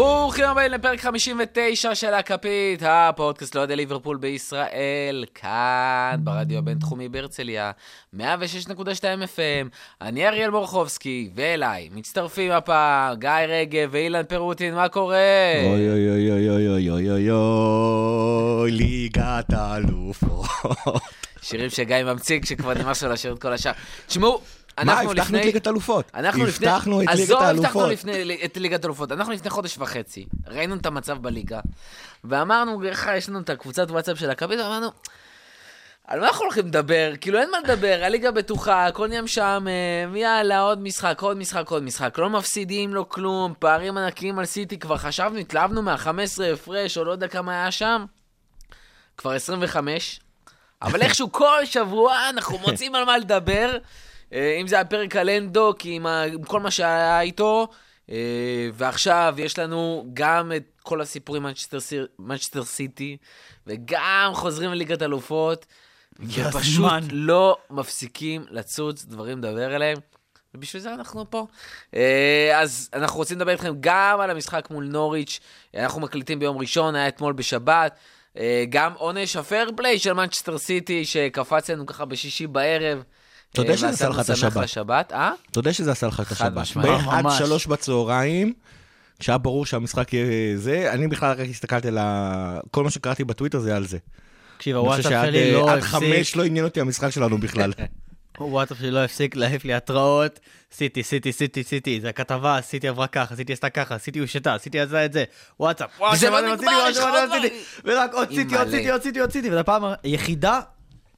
ברוכים הבאים לפרק 59 של הכפית, הפודקאסט לאוהדי ליברפול בישראל, כאן ברדיו הבינתחומי בהרצליה, 106.2 FM, אני אריאל מורחובסקי, ואליי מצטרפים הפעם גיא רגב ואילן פירוטין, מה קורה? אוי אוי אוי אוי אוי אוי אוי אוי אוי ליגת האלופות. שירים שגיא ממציא כשכבר נמאס לו לשיר את כל השאר. תשמעו, מה, הבטחנו את. ליגת האלופות. אנחנו לפני... הבטחנו את ליגת עזוב, הבטחנו האלופות. לפני, את ליגת האלופות. אנחנו לפני חודש וחצי, ראינו את המצב בליגה, ואמרנו, איך יש לנו את הקבוצת וואטסאפ של הכפית, ואמרנו, על מה אנחנו הולכים לדבר? כאילו, אין מה לדבר, הליגה בטוחה, הכל נהיה משעמם, יאללה, עוד משחק, עוד משחק, עוד משחק. לא מפסידים, לא כלום, פערים ענקיים על סיטי, כבר חשבנו, התלהבנו מה-15 הפרש, או לא יודע כמה היה שם. כבר 25. אבל איכשהו כל שבוע אנחנו מוצאים על מה לדבר. אה, אם זה הפרק על אנדוק, עם, ה... עם כל מה שהיה איתו, אה, ועכשיו יש לנו גם את כל הסיפורים מנצ'סטר סיטי, וגם חוזרים לליגת אלופות, ופשוט. לא מפסיקים לצוץ דברים לדבר עליהם. ובשביל זה אנחנו פה. אה, אז אנחנו רוצים לדבר איתכם גם על המשחק מול נוריץ', אנחנו מקליטים ביום ראשון, היה אתמול בשבת. גם עונש ה fair play של מנצ'סטר סיטי, שקפץ לנו ככה בשישי בערב. אתה יודע אה, שזה עשה לך את השבת. אה? אתה יודע שזה עשה לך את השבת. משמעית. בערך עד. שלוש בצהריים, כשהיה ברור שהמשחק יהיה זה, אני בכלל רק הסתכלתי על ה... כל מה שקראתי בטוויטר זה על זה. תקשיב, אני חושב הוואטסאפ שעד שלי אה, לא עד חמש הפסיק, לא עניין אותי המשחק שלנו בכלל. הוואטסאפ שלי לא הפסיק להעיף לי התראות, סיטי, סיטי, סיטי, סיטי, זה הכתבה, סיטי עברה ככה, סיטי עשתה ככה, סיטי הושתה, סיטי עשה את זה, וואטסאפ, וואו, שמעתם לא סיטי, נגמר, וואו, יש לך עוד. ורק עוד סיטי, עוד. סיטי, עוד סיטי, עוד סיטי, וזו הפעם היחידה,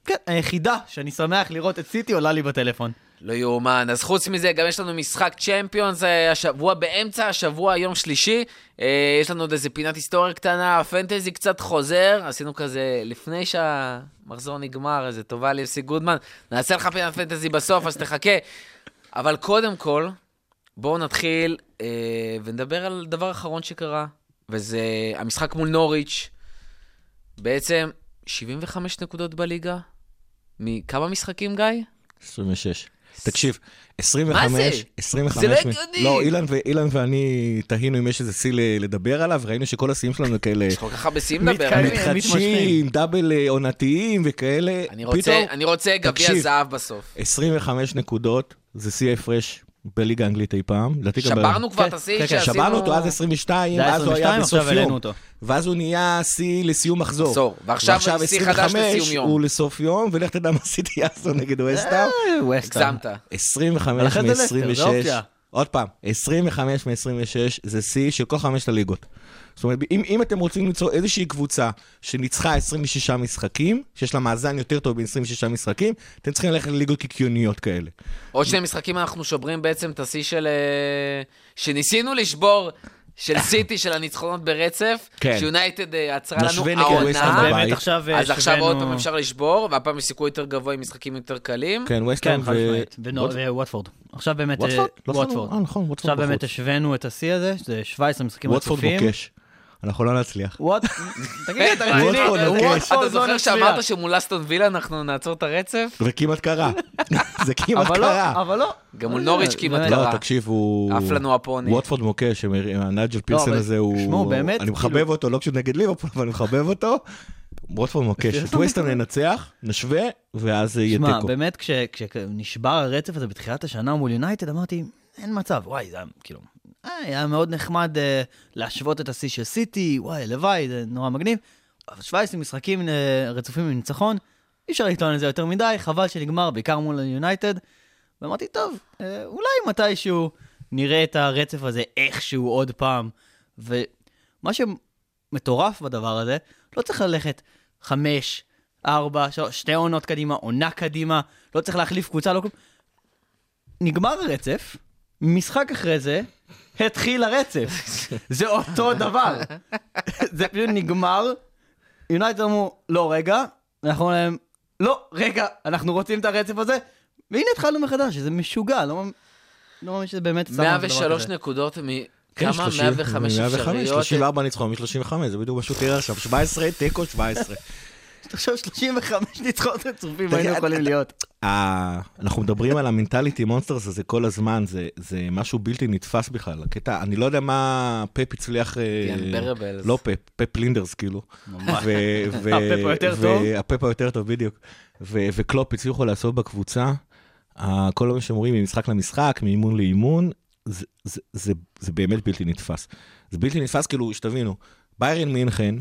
כן, היחידה שאני שמח לראות את סיטי עולה לי בטלפון. לא יאומן. אז חוץ מזה, גם יש לנו משחק צ'מפיונס אה, השבוע, באמצע השבוע, יום שלישי. אה, יש לנו עוד איזה פינת היסטוריה קטנה, הפנטזי קצת חוזר. עשינו כזה, לפני שהמחזור נגמר, איזה טובה ליוסי גודמן. נעשה לך פינת פנטזי בסוף, אז תחכה. אבל קודם כל, בואו נתחיל אה, ונדבר על דבר אחרון שקרה, וזה המשחק מול נוריץ'. בעצם 75 נקודות בליגה. מכמה משחקים, גיא? 26. תקשיב, 25, מה זה? 25... זה לא הגיוני. לא, אילן ו- אילן ואני תהינו אם יש איזה שיא לדבר עליו, ראינו שכל השיאים שלנו כאלה יש כל כך הרבה שיאים לדבר. עליהם. מתחדשים, דאבל אה, עונתיים וכאלה. אני רוצה, פתאום, אני רוצה גביע. זהב בסוף. 25 נקודות, זה שיא ההפרש בליגה האנגלית אי פעם. שברנו כבר כן, את השיא כן, כן, שעשינו... שברנו אותו אז 22, זה היה אז הוא היה 22, בסוף יום. אותו. ואז הוא נהיה שיא לסיום מחזור. ועכשיו שיא חדש לסיום יום. הוא לסוף יום, ולך תדע מה עשיתי יעשו נגד ווסטהאם. אה. הגזמת. 25 אבל אחרי זה לסטר, מ-26. זה אופציה. עוד פעם, 25 מ-26 זה שיא של כל חמשת הליגות. זאת אומרת, אם, אם אתם רוצים למצוא איזושהי קבוצה שניצחה 26 משחקים, שיש לה מאזן יותר טוב ב-26 משחקים, אתם צריכים ללכת לליגות קיקיוניות כאלה. עוד שני משחקים אנחנו שוברים בעצם את השיא של... אה, שניסינו לשבור, של סיטי, של הניצחונות ברצף, כן. שיונייטד אה, עצרה לנו נגד ווסטהאם העונה. באמת עכשיו אז עכשיו עוד פעם אפשר לשבור, והפעם יש סיכוי יותר גבוה עם משחקים יותר קלים. כן, ווסטהאם כן, וווטפורד. עכשיו באמת, אה, ווטפורד? לא. אה, נכון, ווטפורד עכשיו באמת. השווינו את השיא הזה, שזה 17 משחקים ווטפורד רצופים. אנחנו לא נצליח. וואט, תגיד, אתה רציני? אתה- לא זוכר. שאמרת שמול אסטון וילה אנחנו נעצור את הרצף? וכמעט קרה. זה כמעט אבל לא, קרה. אבל לא. גם מול נוריץ' כמעט באמת. קרה. לא, תקשיב, הוא... עף לנו הפוני. ווטפורד מוקש, הנג'ל פילסן הזה הוא... שמעו, באמת, אני מחבב כאילו- אותו, לא כשהוא נגד ליברפול, אבל אני מחבב אותו. ווטפורד מוקש. את ווסטהאם ננצח, נשווה, ואז יהיה שמע, תיקו. באמת, כש- כשנשבר הרצף הזה בתחילת השנה מול יונייטד, אמרתי, אין מצב, וואי, זה היה כאילו... אה, היה מאוד נחמד אה, להשוות את השיא של סיטי, וואי, הלוואי, זה נורא מגניב. אבל 17 משחקים אה, רצופים עם אי אפשר לטעון לזה יותר מדי, חבל שנגמר, בעיקר מול יונייטד. ואמרתי, טוב, אה, אולי מתישהו נראה את הרצף הזה איכשהו עוד פעם. ומה שמטורף בדבר הזה, לא צריך ללכת חמש, ארבע, שלוש, שתי עונות קדימה, עונה קדימה, לא צריך להחליף קבוצה, לא כלום. נגמר הרצף, משחק אחרי זה, התחיל הרצף. זה אותו דבר. זה פשוט נגמר, יונייטד אמרו, לא, רגע, אנחנו אומרים להם, לא, רגע, אנחנו רוצים את הרצף הזה, והנה התחלנו מחדש, שזה משוגע, לא מאמין- לא שזה באמת צמח דבר 103 כזה. נקודות מ... כן, כמה? 30, 105 אפשריות. 34 ניצחון מ-35, זה בדיוק מה שהוא תיאר עכשיו, 17, תיקו 17. תחשוב, 35 ניצחונות רצופים היינו יכולים להיות. ה- אנחנו מדברים על המנטליטי מונסטרס הזה כל הזמן, זה, זה משהו בלתי נתפס בכלל. הקטע, אני לא יודע מה פפ הצליח... אה, The Unbearables. לא פפ, פפ לינדרס כאילו. ממש. הפפ היותר טוב? הפפ היותר טוב, בדיוק. וקלופ הצליחו לעשות בקבוצה, ה- כל מה שאומרים ממשחק למשחק, מאימון לאימון, זה, זה, זה, זה באמת בלתי נתפס. זה בלתי נתפס, כאילו, שתבינו, ביירן מינכן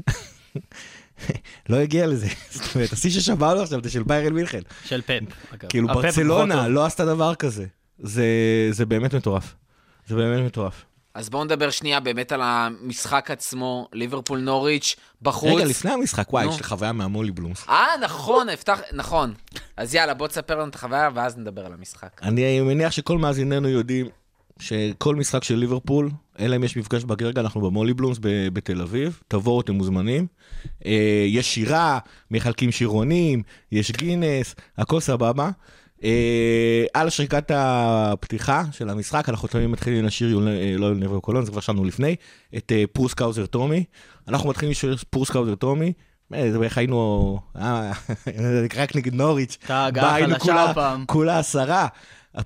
לא הגיע לזה. זאת אומרת, השיא ששברנו עכשיו זה של ביירן מינכן. של פאפ. אגב. כאילו ברצלונה. לא עשתה דבר כזה. זה, זה באמת מטורף. זה באמת מטורף. אז בואו נדבר שנייה באמת על המשחק עצמו, ליברפול נוריץ', בחוץ. רגע, לפני המשחק, וואי. יש לי חוויה מהמולי בלומס. אה, נכון, הבטח, נכון. אז יאללה, בוא תספר לנו את החוויה, ואז נדבר על המשחק. אני מניח שכל מאזיננו יודעים שכל משחק של ליברפול, אלא אם יש מפגש בגרגע, אנחנו במולי בלומס בתל אביב, תבואו, אתם מוזמנים. אה, יש שירה, מחלקים שירונים, יש גינס, הכל סבבה. אה, על שריקת הפתיחה של המשחק, אנחנו תמיד מתחילים לשיר "You'll- אה, לא never walk alone, זה כבר שמנו לפני, את Across the water to me. אנחנו מתחילים לשיר Across the water to me. זה איך היינו, רק נגד נוריץ'. היינו כולה- עשרה.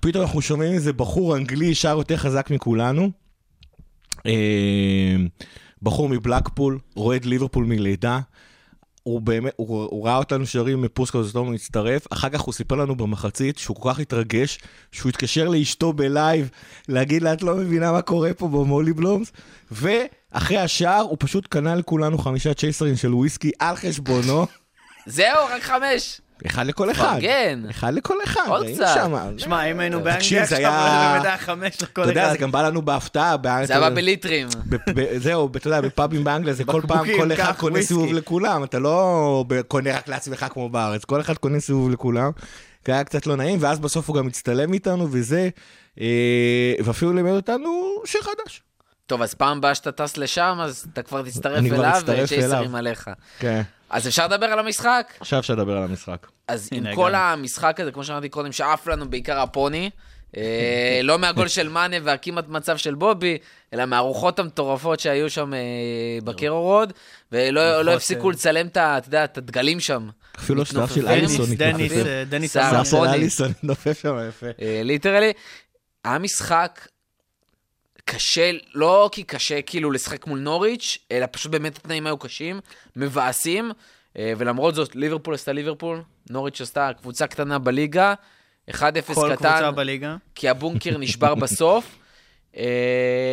פתאום אנחנו שומעים איזה בחור אנגלי שר יותר חזק מכולנו. אה, בחור מבלקפול, רועד ליברפול מלידה. הוא באמת, הוא, הוא ראה אותנו שרים מפוסקו זטום להצטרף, אחר כך הוא סיפר לנו במחצית שהוא כל כך התרגש, שהוא התקשר לאשתו בלייב להגיד לה, את לא מבינה מה קורה פה במולי בלומס, ואחרי השער הוא פשוט קנה לכולנו חמישה צ'ייסרים של וויסקי על חשבונו, זהו, רק חמש. אחד לכל אחד. פרגן. אחד לכל אחד. עוד קצת. שמע, אם היינו תקשיב, באנגליה זה עכשיו, זה היה חמש לכל אתה יודע, אחד. זה גם בא לנו בהפתעה. זה היה בליטרים. זהו, אתה יודע, בפאבים באנגליה זה כל פעם, כל אחד קונה. סיבוב לכולם, אתה לא קונה רק לעצמך כמו בארץ, כל אחד קונה סיבוב לכולם. זה היה קצת לא נעים, ואז בסוף הוא גם הצטלם איתנו וזה, אה, ואפילו לימד אותנו שיר חדש. טוב, אז פעם הבאה שאתה טס לשם, אז אתה כבר תצטרף אליו, אצטרף וצ'ייסרים. עליך. כן. אז אפשר לדבר על המשחק? עכשיו אפשר לדבר על המשחק. אז עם כל. המשחק הזה, כמו שאמרתי קודם, שעף לנו בעיקר הפוני, אה, לא מהגול של מאנה והכמעט מצב של בובי, אלא מהרוחות המטורפות שהיו שם אה, בקארו רואד, ולא לא רוחות, הפסיקו אה, לצלם את יודע, את הדגלים שם. אפילו השיער של. אליסון דניס, דניס, התנופף. אה, דניס שיער אמר. השיער של הפוני. אליסון התנופף שם יפה. literally. היה משחק קשה, לא כי קשה כאילו לשחק מול נוריץ', אלא פשוט באמת התנאים היו קשים, מבאסים, אה, ולמרות זאת ליברפול עשתה ליברפול, נוריץ' עשתה קבוצה קטנה בליגה, 1-0 כל קטן, קבוצה בליגה. כי הבונקר נשבר בסוף. אה,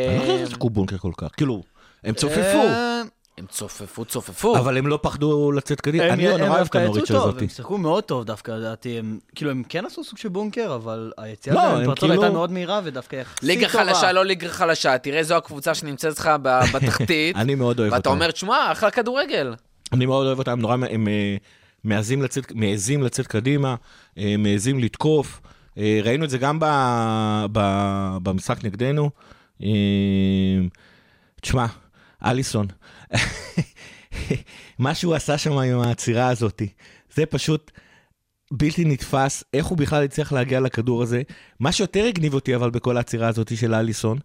אני לא חושב שזה שיחקו בונקר כל כך, כאילו, הם צופפו, אה, הם צופפו, צופפו. אבל הם לא פחדו לצאת קדימה. הם- אני נורא הם אוהב את דווקא יצאו הנוריץ' טוב, הזאת. הם שיחקו מאוד טוב דווקא, לדעתי. הם- כאילו, הם כן עשו סוג של בונקר, אבל היציאה לא, שלהם הם לפרצות כאילו- הייתה מאוד מהירה ודווקא יחסית ליגה טובה. חלשה, לא ליגה חלשה, תראה זו הקבוצה שנמצאת לך בתחתית, אני מאוד אוהב ואתה אותם. אומר, תשמע, אחלה כדורגל. אני מאוד אוהב אותם, נורא, הם אה, מעזים לצאת, מעזים לצאת קדימה, אה, מעזים לתקוף. אה, ראינו את זה גם ב, ב, במשחק נגדנו. תשמע, אליסון, מה שהוא עשה שם עם העצירה הזאת, זה פשוט בלתי נתפס, איך הוא בכלל הצליח להגיע לכדור הזה. מה שיותר הגניב אותי אבל בכל העצירה הזאת של אליסון,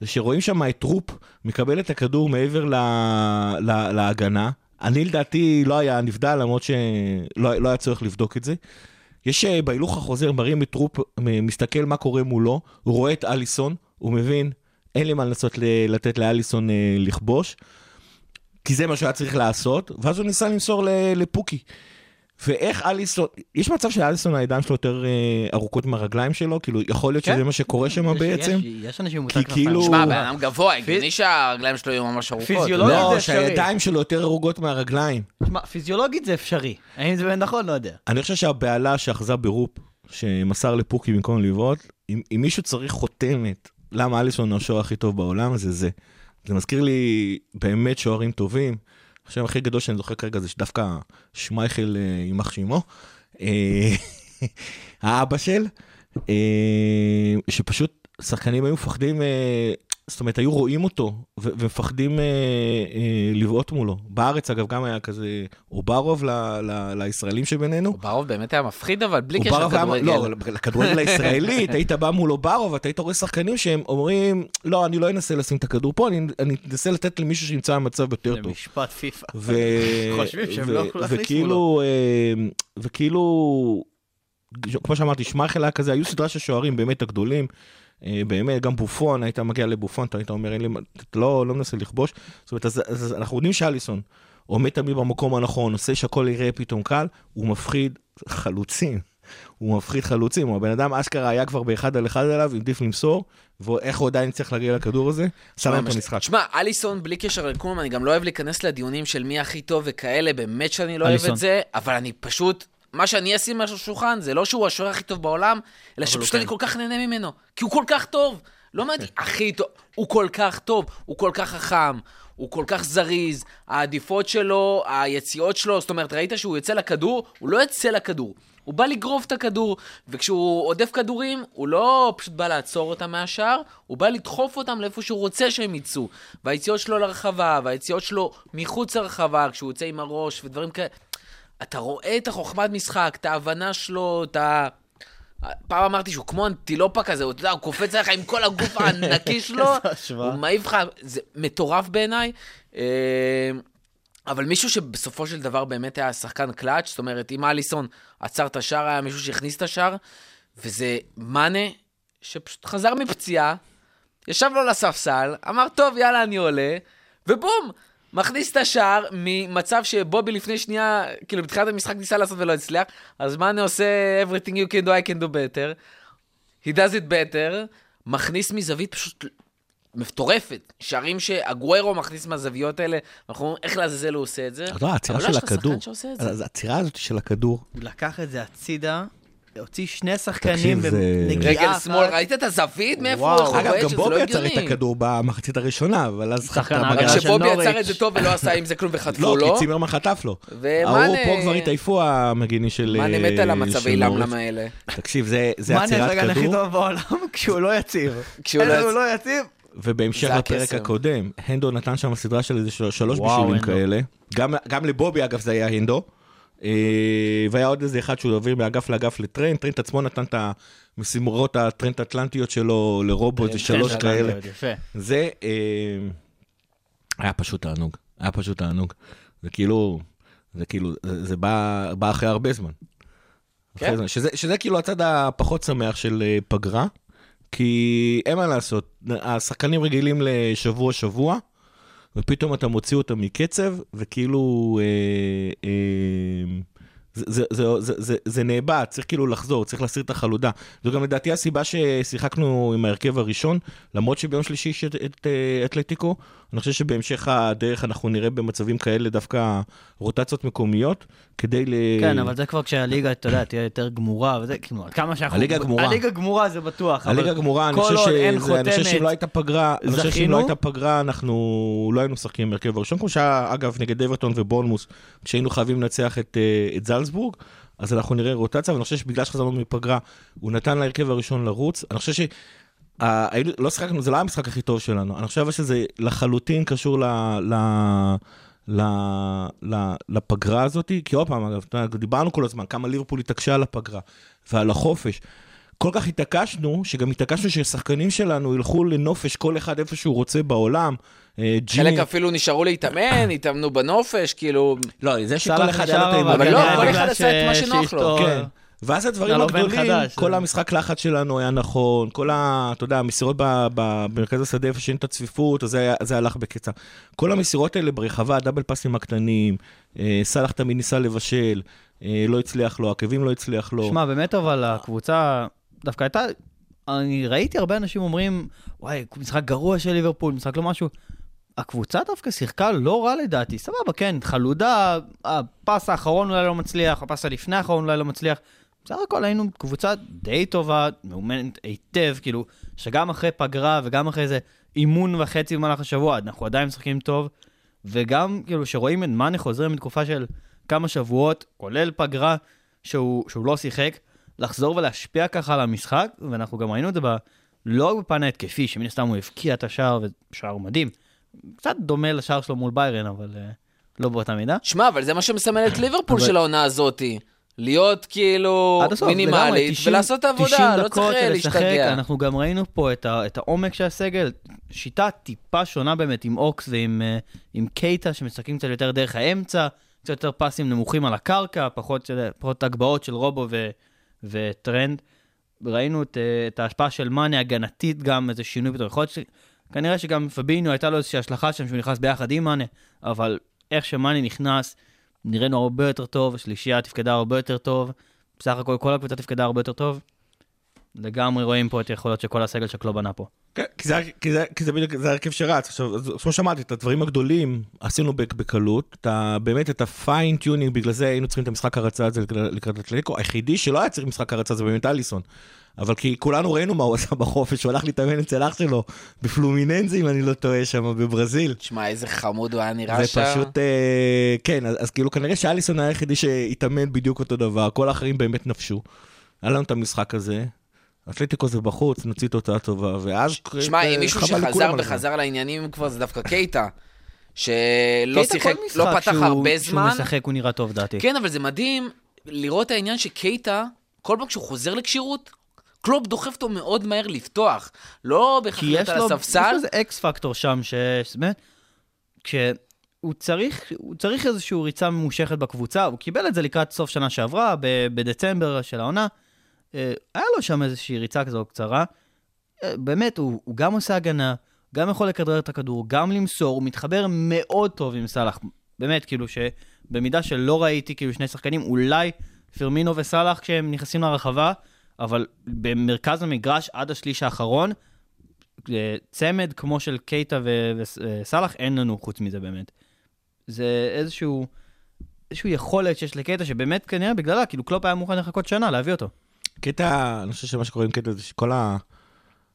זה שרואים שם את קרול מקבל את הכדור מעבר ל, ל, להגנה. אני לדעתי לא היה נבדל, למרות שלא לא היה צורך לבדוק את זה. יש אה, בהילוך החוזר, מראים את קרול, מסתכל מה קורה מולו, הוא רואה את אליסון, הוא מבין, אין לי מה לנסות לתת לאליסון אה, לכבוש, כי זה מה שהוא היה צריך לעשות, ואז הוא ניסה למסור ל- לפוקי. ואיך אליסון, יש מצב שאליסון הידיים שלו יותר אה, ארוכות מהרגליים שלו, כאילו יכול להיות כן. שזה מה שקורה שם יש- בעצם. יש- יש אנשים מותג כאילו- כנפיים. שמע, בן אדם גבוה, הגיוני שהרגליים שלו יהיו ממש ארוכות. פיזיולוגיה. לא, זה אפשרי. שהידיים שלו יותר ארוכות מהרגליים. תשמע, פיזיולוגית זה אפשרי. האם זה באמת נכון? לא יודע. אני חושב שהבהלה שאחזה ברופ, שמסר לפוקי במקום לבעוט, אם, אם מישהו צריך חותמת למה אליסון הוא השוער הכי טוב בעולם, זה זה. זה מזכיר לי באמת שוערים טובים. השם הכי גדול שאני זוכר כרגע זה דווקא שמייכל אה, יימח שמו. אה, האבא של, אה, שפשוט שחקנים היו מפחדים, זאת אומרת, היו רואים אותו ומפחדים אה, אה, לבעוט מולו. בארץ, אגב, גם היה כזה אוברוב ל- ל- לישראלים שבינינו. ברוב באמת היה מפחיד, אבל בלי קשר אוברוב לכדורגל. לא, לכדורגל הישראלית, היית בא מול אוברוב, אתה היית רואה שחקנים שהם אומרים, לא, אני לא אנסה לשים את הכדור פה, אני אני אנסה לתת למישהו שימצא במצב יותר טוב. משפט פיפא. חושבים שהם לא יכלו להכניס וכאילו, אה, וכאילו, כמו שאמרתי, שמייכל היה כזה, היו סדרה של שוערים באמת הגדולים. אה, באמת, גם בופון, היית מגיע לבופון, אתה היית אומר, אין לי, אתה לא, לא מנסה לכבוש. זאת אומרת, אז, אז אנחנו יודעים שאליסון עומד תמיד במקום הנכון, עושה שהכל יראה פתאום קל, הוא מפחיד חלוצים. הוא מפחיד חלוצים, הבן אדם אשכרה היה כבר באחד על אחד עליו, העדיף למסור, ואיך הוא עדיין צריך להגיע לכדור הזה, שם את המשחק. תשמע, אליסון, בלי קשר לכלום, אני גם לא אוהב להיכנס לדיונים של מי הכי טוב וכאלה, באמת שאני לא אוהב. את זה, אבל אני פשוט, מה שאני אשים על השולחן זה לא שהוא השוער הכי טוב בעולם, אלא שפשוט אני כן. כל כך נהנה ממנו, כי הוא כל כך טוב. לא מעניין, הכי טוב, הוא כל כך טוב, הוא כל כך חכם, הוא כל כך זריז, העדיפות שלו, היציאות שלו, זאת אומרת, ראית שהוא יוצא לכדור, הוא לא יוצא לכדור. הוא בא לגרוף את הכדור, וכשהוא עודף כדורים, הוא לא פשוט בא לעצור אותם מהשער, הוא בא לדחוף אותם לאיפה שהוא רוצה שהם יצאו. והיציאות שלו לרחבה, והיציאות שלו מחוץ לרחבה, כשהוא יוצא עם הראש ודברים כאלה. אתה רואה את החוכמת משחק, את ההבנה שלו, את ה... פעם אמרתי שהוא כמו אנטילופה כזה, הוא, אתה יודע, הוא קופץ עליך עם כל הגוף הענקי שלו. הוא מעיף לך, זה מטורף בעיניי. אה, אבל מישהו שבסופו של דבר באמת היה שחקן קלאץ', זאת אומרת, אם אליסון עצר את השער, היה מישהו שהכניס את השער, וזה מאנה, שפשוט חזר מפציעה, ישב לו לספסל, אמר, טוב, יאללה, אני עולה, ובום, מכניס את השער ממצב שבובי לפני שנייה, כאילו, בתחילת המשחק ניסה לעשות ולא הצליח, אז מאנה עושה everything you can do, I can do better. he does it better, מכניס מזווית פשוט מטורפת. שערים שאגוורו מכניס מהזוויות האלה, אנחנו אומרים, איך לעזאזל הוא עושה את זה? אתה יודע, העצירה לא, של הכדור, העצירה הזאת של הכדור, הוא לקח את זה הצידה, הוציא שני שחקנים זה- בנגיעה רגל. שמאל, ראית את הזווית? מאיפה. הוא אגב, רואה גם שזה לא בובי עצר הגיוני? את הכדור במחצית הראשונה, אבל אז חטף רק בגלל- של שבובי. עצר את זה טוב ולא עשה עם זה כלום וחטפו לא, לו. כי צימרמן חטף לו. ומאנה- ההוא פה כבר התעייפו המגיני של... מאנה מת אה, על של המצבי. למלם האלה. תקשיב, זה- זה מאנה עצירת השחקן הכי כדור, טוב בעולם כשהוא לא יציב. כשהוא לא לא יציב? ובהמשך זה לפרק. הקודם, הנדו נתן שם סדרה של איזה של- שלוש בישולים. כאלה. גם- גם לבובי, אגב, זה היה הנדו. אה, והיה עוד איזה אחד שהוא העביר מאגף לאגף לטרנט, טרנט עצמו נתן את המשימות הטרנט האטלנטיות שלו לרובוט, זה שלוש כן, כאלה. זה אה, היה פשוט תענוג, היה פשוט תענוג. זה כאילו, זה כאילו, זה, בא, בא אחרי הרבה זמן. כן. אחרי זמן. שזה, שזה כאילו הצד הפחות שמח של אה, פגרה, כי אין מה לעשות, השחקנים רגילים לשבוע-שבוע, ופתאום אתה מוציא אותם מקצב, וכאילו... אה, אה, זה, זה, זה, זה, זה, זה נאבד, צריך כאילו לחזור, צריך להסיר את החלודה. זו גם לדעתי הסיבה ששיחקנו עם ההרכב הראשון, למרות שביום שלישי יש את, את אה, אתלטיקו, אני חושב שבהמשך הדרך אנחנו נראה במצבים כאלה דווקא רוטציות מקומיות, כדי ל... כן, אבל זה כבר כשהליגה, אתה יודע, תהיה יותר גמורה, וזה, כאילו, עד כמה שאנחנו... הליגה גמורה. הליגה גמורה זה בטוח, הליגה גמורה, אני חושב, שאם לא הייתה פגרה, אני חושב שאם. לא הייתה פגרה, אנחנו לא היינו משחקים עם הרכב הראשון, כמו שהיה, אגב, נגד אברטון ובורנמוס, כשהיינו חייבים לנצח את, אה, את זלצבורג, אז אנחנו נראה רוטציה, ואני חושב שבגלל שחזרנו מפגרה, הוא נתן להרכב הראשון לרוץ. אני חושב לא שיחקנו, זה לא היה המשחק הכי טוב שלנו, אני חושב שזה לחלוטין קשור ל... ל... ל... ל... לפגרה הזאת, כי עוד פעם, אגב, דיברנו כל הזמן כמה ליברפול התעקשה על הפגרה ועל החופש. כל כך התעקשנו, שגם התעקשנו ששחקנים שלנו ילכו לנופש כל אחד איפה שהוא רוצה בעולם. אה, ג'ימי, חלק אפילו נשארו להתאמן, התאמנו בנופש, כאילו... לא, זה שכל אחד היה לו את נשאר, האימון. אבל לא, כל אחד עשה את מה שנוח לו. ואז הדברים בן הגדולים, כל זה- המשחק לחץ שלנו היה נכון, כל ה... אתה יודע, המסירות במרכז השדה איפה שאין את הצפיפות, אז זה הלך בקצה. כל המסירות האלה ברחבה, הדאבל פאסים הקטנים, אה, סאלח תמיד ניסה לבשל, אה, לא הצליח לו, עקבים לא הצליח לו. שמע, באמת אבל הקבוצה דווקא הייתה, אני ראיתי הרבה אנשים אומרים, וואי, משחק גרוע של ליברפול, משחק לא משהו. הקבוצה דווקא שיחקה לא רע לדעתי, סבבה, כן, חלודה, הפס האחרון אולי לא מצליח, הפס הלפני האחרון אולי לא מצליח. בסך הכל היינו קבוצה די טובה, מאומנת היטב, כאילו, שגם אחרי פגרה וגם אחרי איזה אימון וחצי במהלך השבוע, אנחנו עדיין משחקים טוב, וגם, כאילו, שרואים את מאנה חוזר מתקופה של כמה שבועות, כולל פגרה, שהוא, שהוא לא שיחק, לחזור ולהשפיע ככה על המשחק, ואנחנו גם ראינו את זה ב- לא רק בפן ההתקפי, שמן הסתם הוא הבקיע את השער, ושער מדהים. קצת דומה לשער שלו מול ביירן, אבל אה, לא באותה מידה. שמע, אבל זה מה שמסמל את ליברפול של העונה הזאתי. להיות כאילו הסוף, מינימלית, 90 ולעשות את 90 העבודה, לא צריך להשתגע. אנחנו גם ראינו פה את, ה, את העומק של הסגל, שיטה טיפה שונה באמת עם אוקס ועם אה, עם קייטה, שמשחקים קצת יותר דרך האמצע, קצת יותר פסים נמוכים על הקרקע, פחות, של- פחות הגבהות של רובו ו, וטרנד. ראינו את, אה, את ההשפעה של מאנה הגנתית גם, איזה שינוי פתאום. יכול להיות. כנראה שגם פביניו הייתה לו איזושהי השלכה שם שהוא נכנס ביחד עם מאנה, אבל איך שמאנה נכנס, נראינו הרבה יותר טוב, השלישייה תפקדה הרבה יותר טוב, בסך הכל כל הקבוצה תפקדה הרבה יותר טוב. לגמרי רואים פה את היכולות שכל הסגל של קלוב בנה פה. כן, כי זה, בדיוק, זה הרכב שרץ. עכשיו, כמו שאמרתי, את הדברים הגדולים עשינו בק- בקלות. באמת את ה fine tuning, בגלל זה היינו צריכים את המשחק הרצה הזה לקראת אתלטיקו. היחידי שלא היה צריך משחק הרצה זה באמת אליסון. אבל כי כולנו ראינו מה הוא עשה בחופש, הוא הלך להתאמן אצל אח שלו בפלומיננזה, אם אני לא טועה, שם בברזיל. תשמע, איזה חמוד הוא היה נראה זה שם. פשוט, אה, כן, אז, אז כאילו כנראה שאליסון היה היחידי שהתאמן בדיוק אותו דבר, כל האחרים באמת נפשו. היה לנו את המשחק הזה, אתלטיקו זה בחוץ, נוציא תוצאה טובה, ואז... שמע, אם מישהו שחזר זה. וחזר לעניינים כבר זה דווקא קייטה. שלא שיחק, כל משחק לא פתח שהוא- הרבה שהוא זמן. משחק הוא נראה טוב דעתי. כן, אבל זה מדהים לראות העניין שקייטה, כל פעם כשהוא חוזר לכשירות, קלופ דוחף אותו מאוד מהר לפתוח. לא בהכרח כי להיות יש על לו, יש הספסל. לו איזה X factor שם, ש- שבאמת, כשהוא צריך, הוא צריך איזושהי ריצה ממושכת בקבוצה, הוא קיבל את זה לקראת סוף שנה שעברה, ב- בדצמבר של העונה. אה, היה לו שם איזושהי ריצה כזו קצרה. אה, באמת, הוא, הוא גם עושה הגנה, גם יכול לכדרר את הכדור, גם למסור, הוא מתחבר מאוד טוב עם סאלח. באמת, כאילו שבמידה שלא ראיתי כאילו שני שחקנים, אולי פרמינו וסאלח כשהם נכנסים לרחבה, אבל במרכז המגרש עד השליש האחרון, אה, צמד כמו של קייטה וסאלח, אין לנו חוץ מזה באמת. זה איזשהו, איזשהו יכולת שיש לקייטה, שבאמת כנראה בגללה, כאילו קלופ היה מוכן לחכות שנה להביא אותו. קטע, אני חושב שמה שקורה עם קטע זה שכל ה...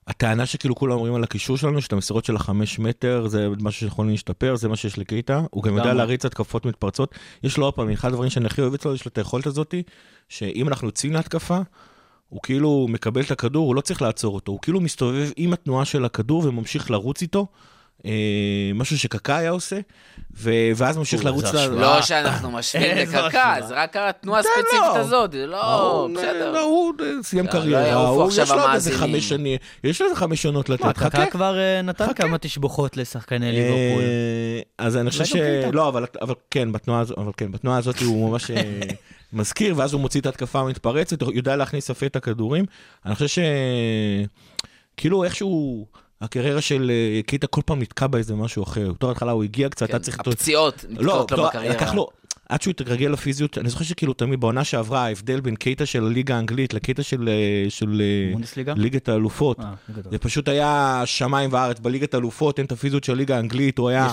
הטענה שכאילו כולם אומרים על הקישור שלנו, שאת המסירות של החמש מטר, זה משהו שיכול להשתפר, זה מה שיש לקייטה. הוא גם יודע. להריץ התקפות מתפרצות. יש לו עוד פעם, אחד הדברים שאני הכי אוהב אצלו, יש לו את היכולת הזאתי, שאם אנחנו יוצאים להתקפה, הוא כאילו מקבל את הכדור, הוא לא צריך לעצור אותו, הוא כאילו מסתובב עם התנועה של הכדור וממשיך לרוץ איתו. אה, משהו שקקה היה עושה, ו- ואז ממשיך לרוץ ל... לא שאנחנו משווים לקקה, השוואה. זה רק התנועה הספציפית לא. הזאת, זה לא, הוא- בסדר. לא, הוא אה, סיים לא, לא קריירה, הוא- יש לו איזה. חמש שנים, יש לו איזה חמש עונות לתת, חכה. קקה כבר אה, נתן. כמה תשבוכות לשחקני ליברפול. אה, אז אני חושב ש... לא, אבל אבל כן, בתנועה אבל כן, בתנועה הזאת הוא ממש אה, מזכיר, ואז הוא מוציא את התקפה המתפרצת, הוא יודע להכניס יפה את הכדורים. אני חושב ש... כאילו איכשהו... הקריירה של אה, קיטה כל פעם נתקע באיזה משהו אחר. בתור התחלה הוא הגיע קצת, כן, היה צריך... הפציעות לא, נתקעות לו לא, בקריירה. עד שהוא התרגל לפיזיות, אני זוכר שכאילו תמיד בעונה שעברה, ההבדל בין קייטה של הליגה האנגלית לקייטה של, אה, של אה, בונדסליגה? ליגת האלופות. אה, זה פשוט היה שמיים וארץ, בליגת האלופות אין את הפיזיות של הליגה האנגלית, הוא היה.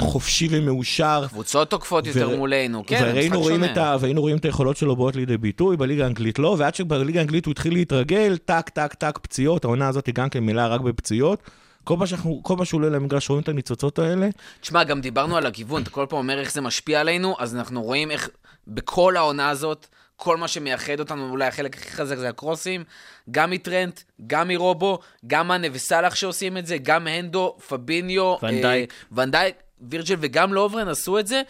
חופשי ומאושר. קבוצות תוקפות יותר מולנו, כן, זה והיינו משחק רואים, שונה. את ה, והיינו רואים את היכולות שלו באות לידי ביטוי, בליגה האנגלית לא, ועד שבליגה האנגלית הוא התחיל להתרגל, טק, טק, טק, פציעות, העונה הזאת גם כן מלאה רק בפציעות. כל פעם, שאנחנו, כל פעם שהוא עולה למגרש רואים את הניצוצות האלה. תשמע, גם דיברנו על הגיוון, אתה כל פעם אומר איך זה משפיע עלינו, אז אנחנו רואים איך בכל העונה הזאת, כל מה שמייחד אותנו, אולי החלק הכי חזק זה הקרוסים, גם מטרנט, גם מרובו, גם מאנה וסאלח שעושים את זה, גם הנדו, פביניו, ונדייק. אה, ונדייק, וירג'ל וגם לוברן עשו את זה,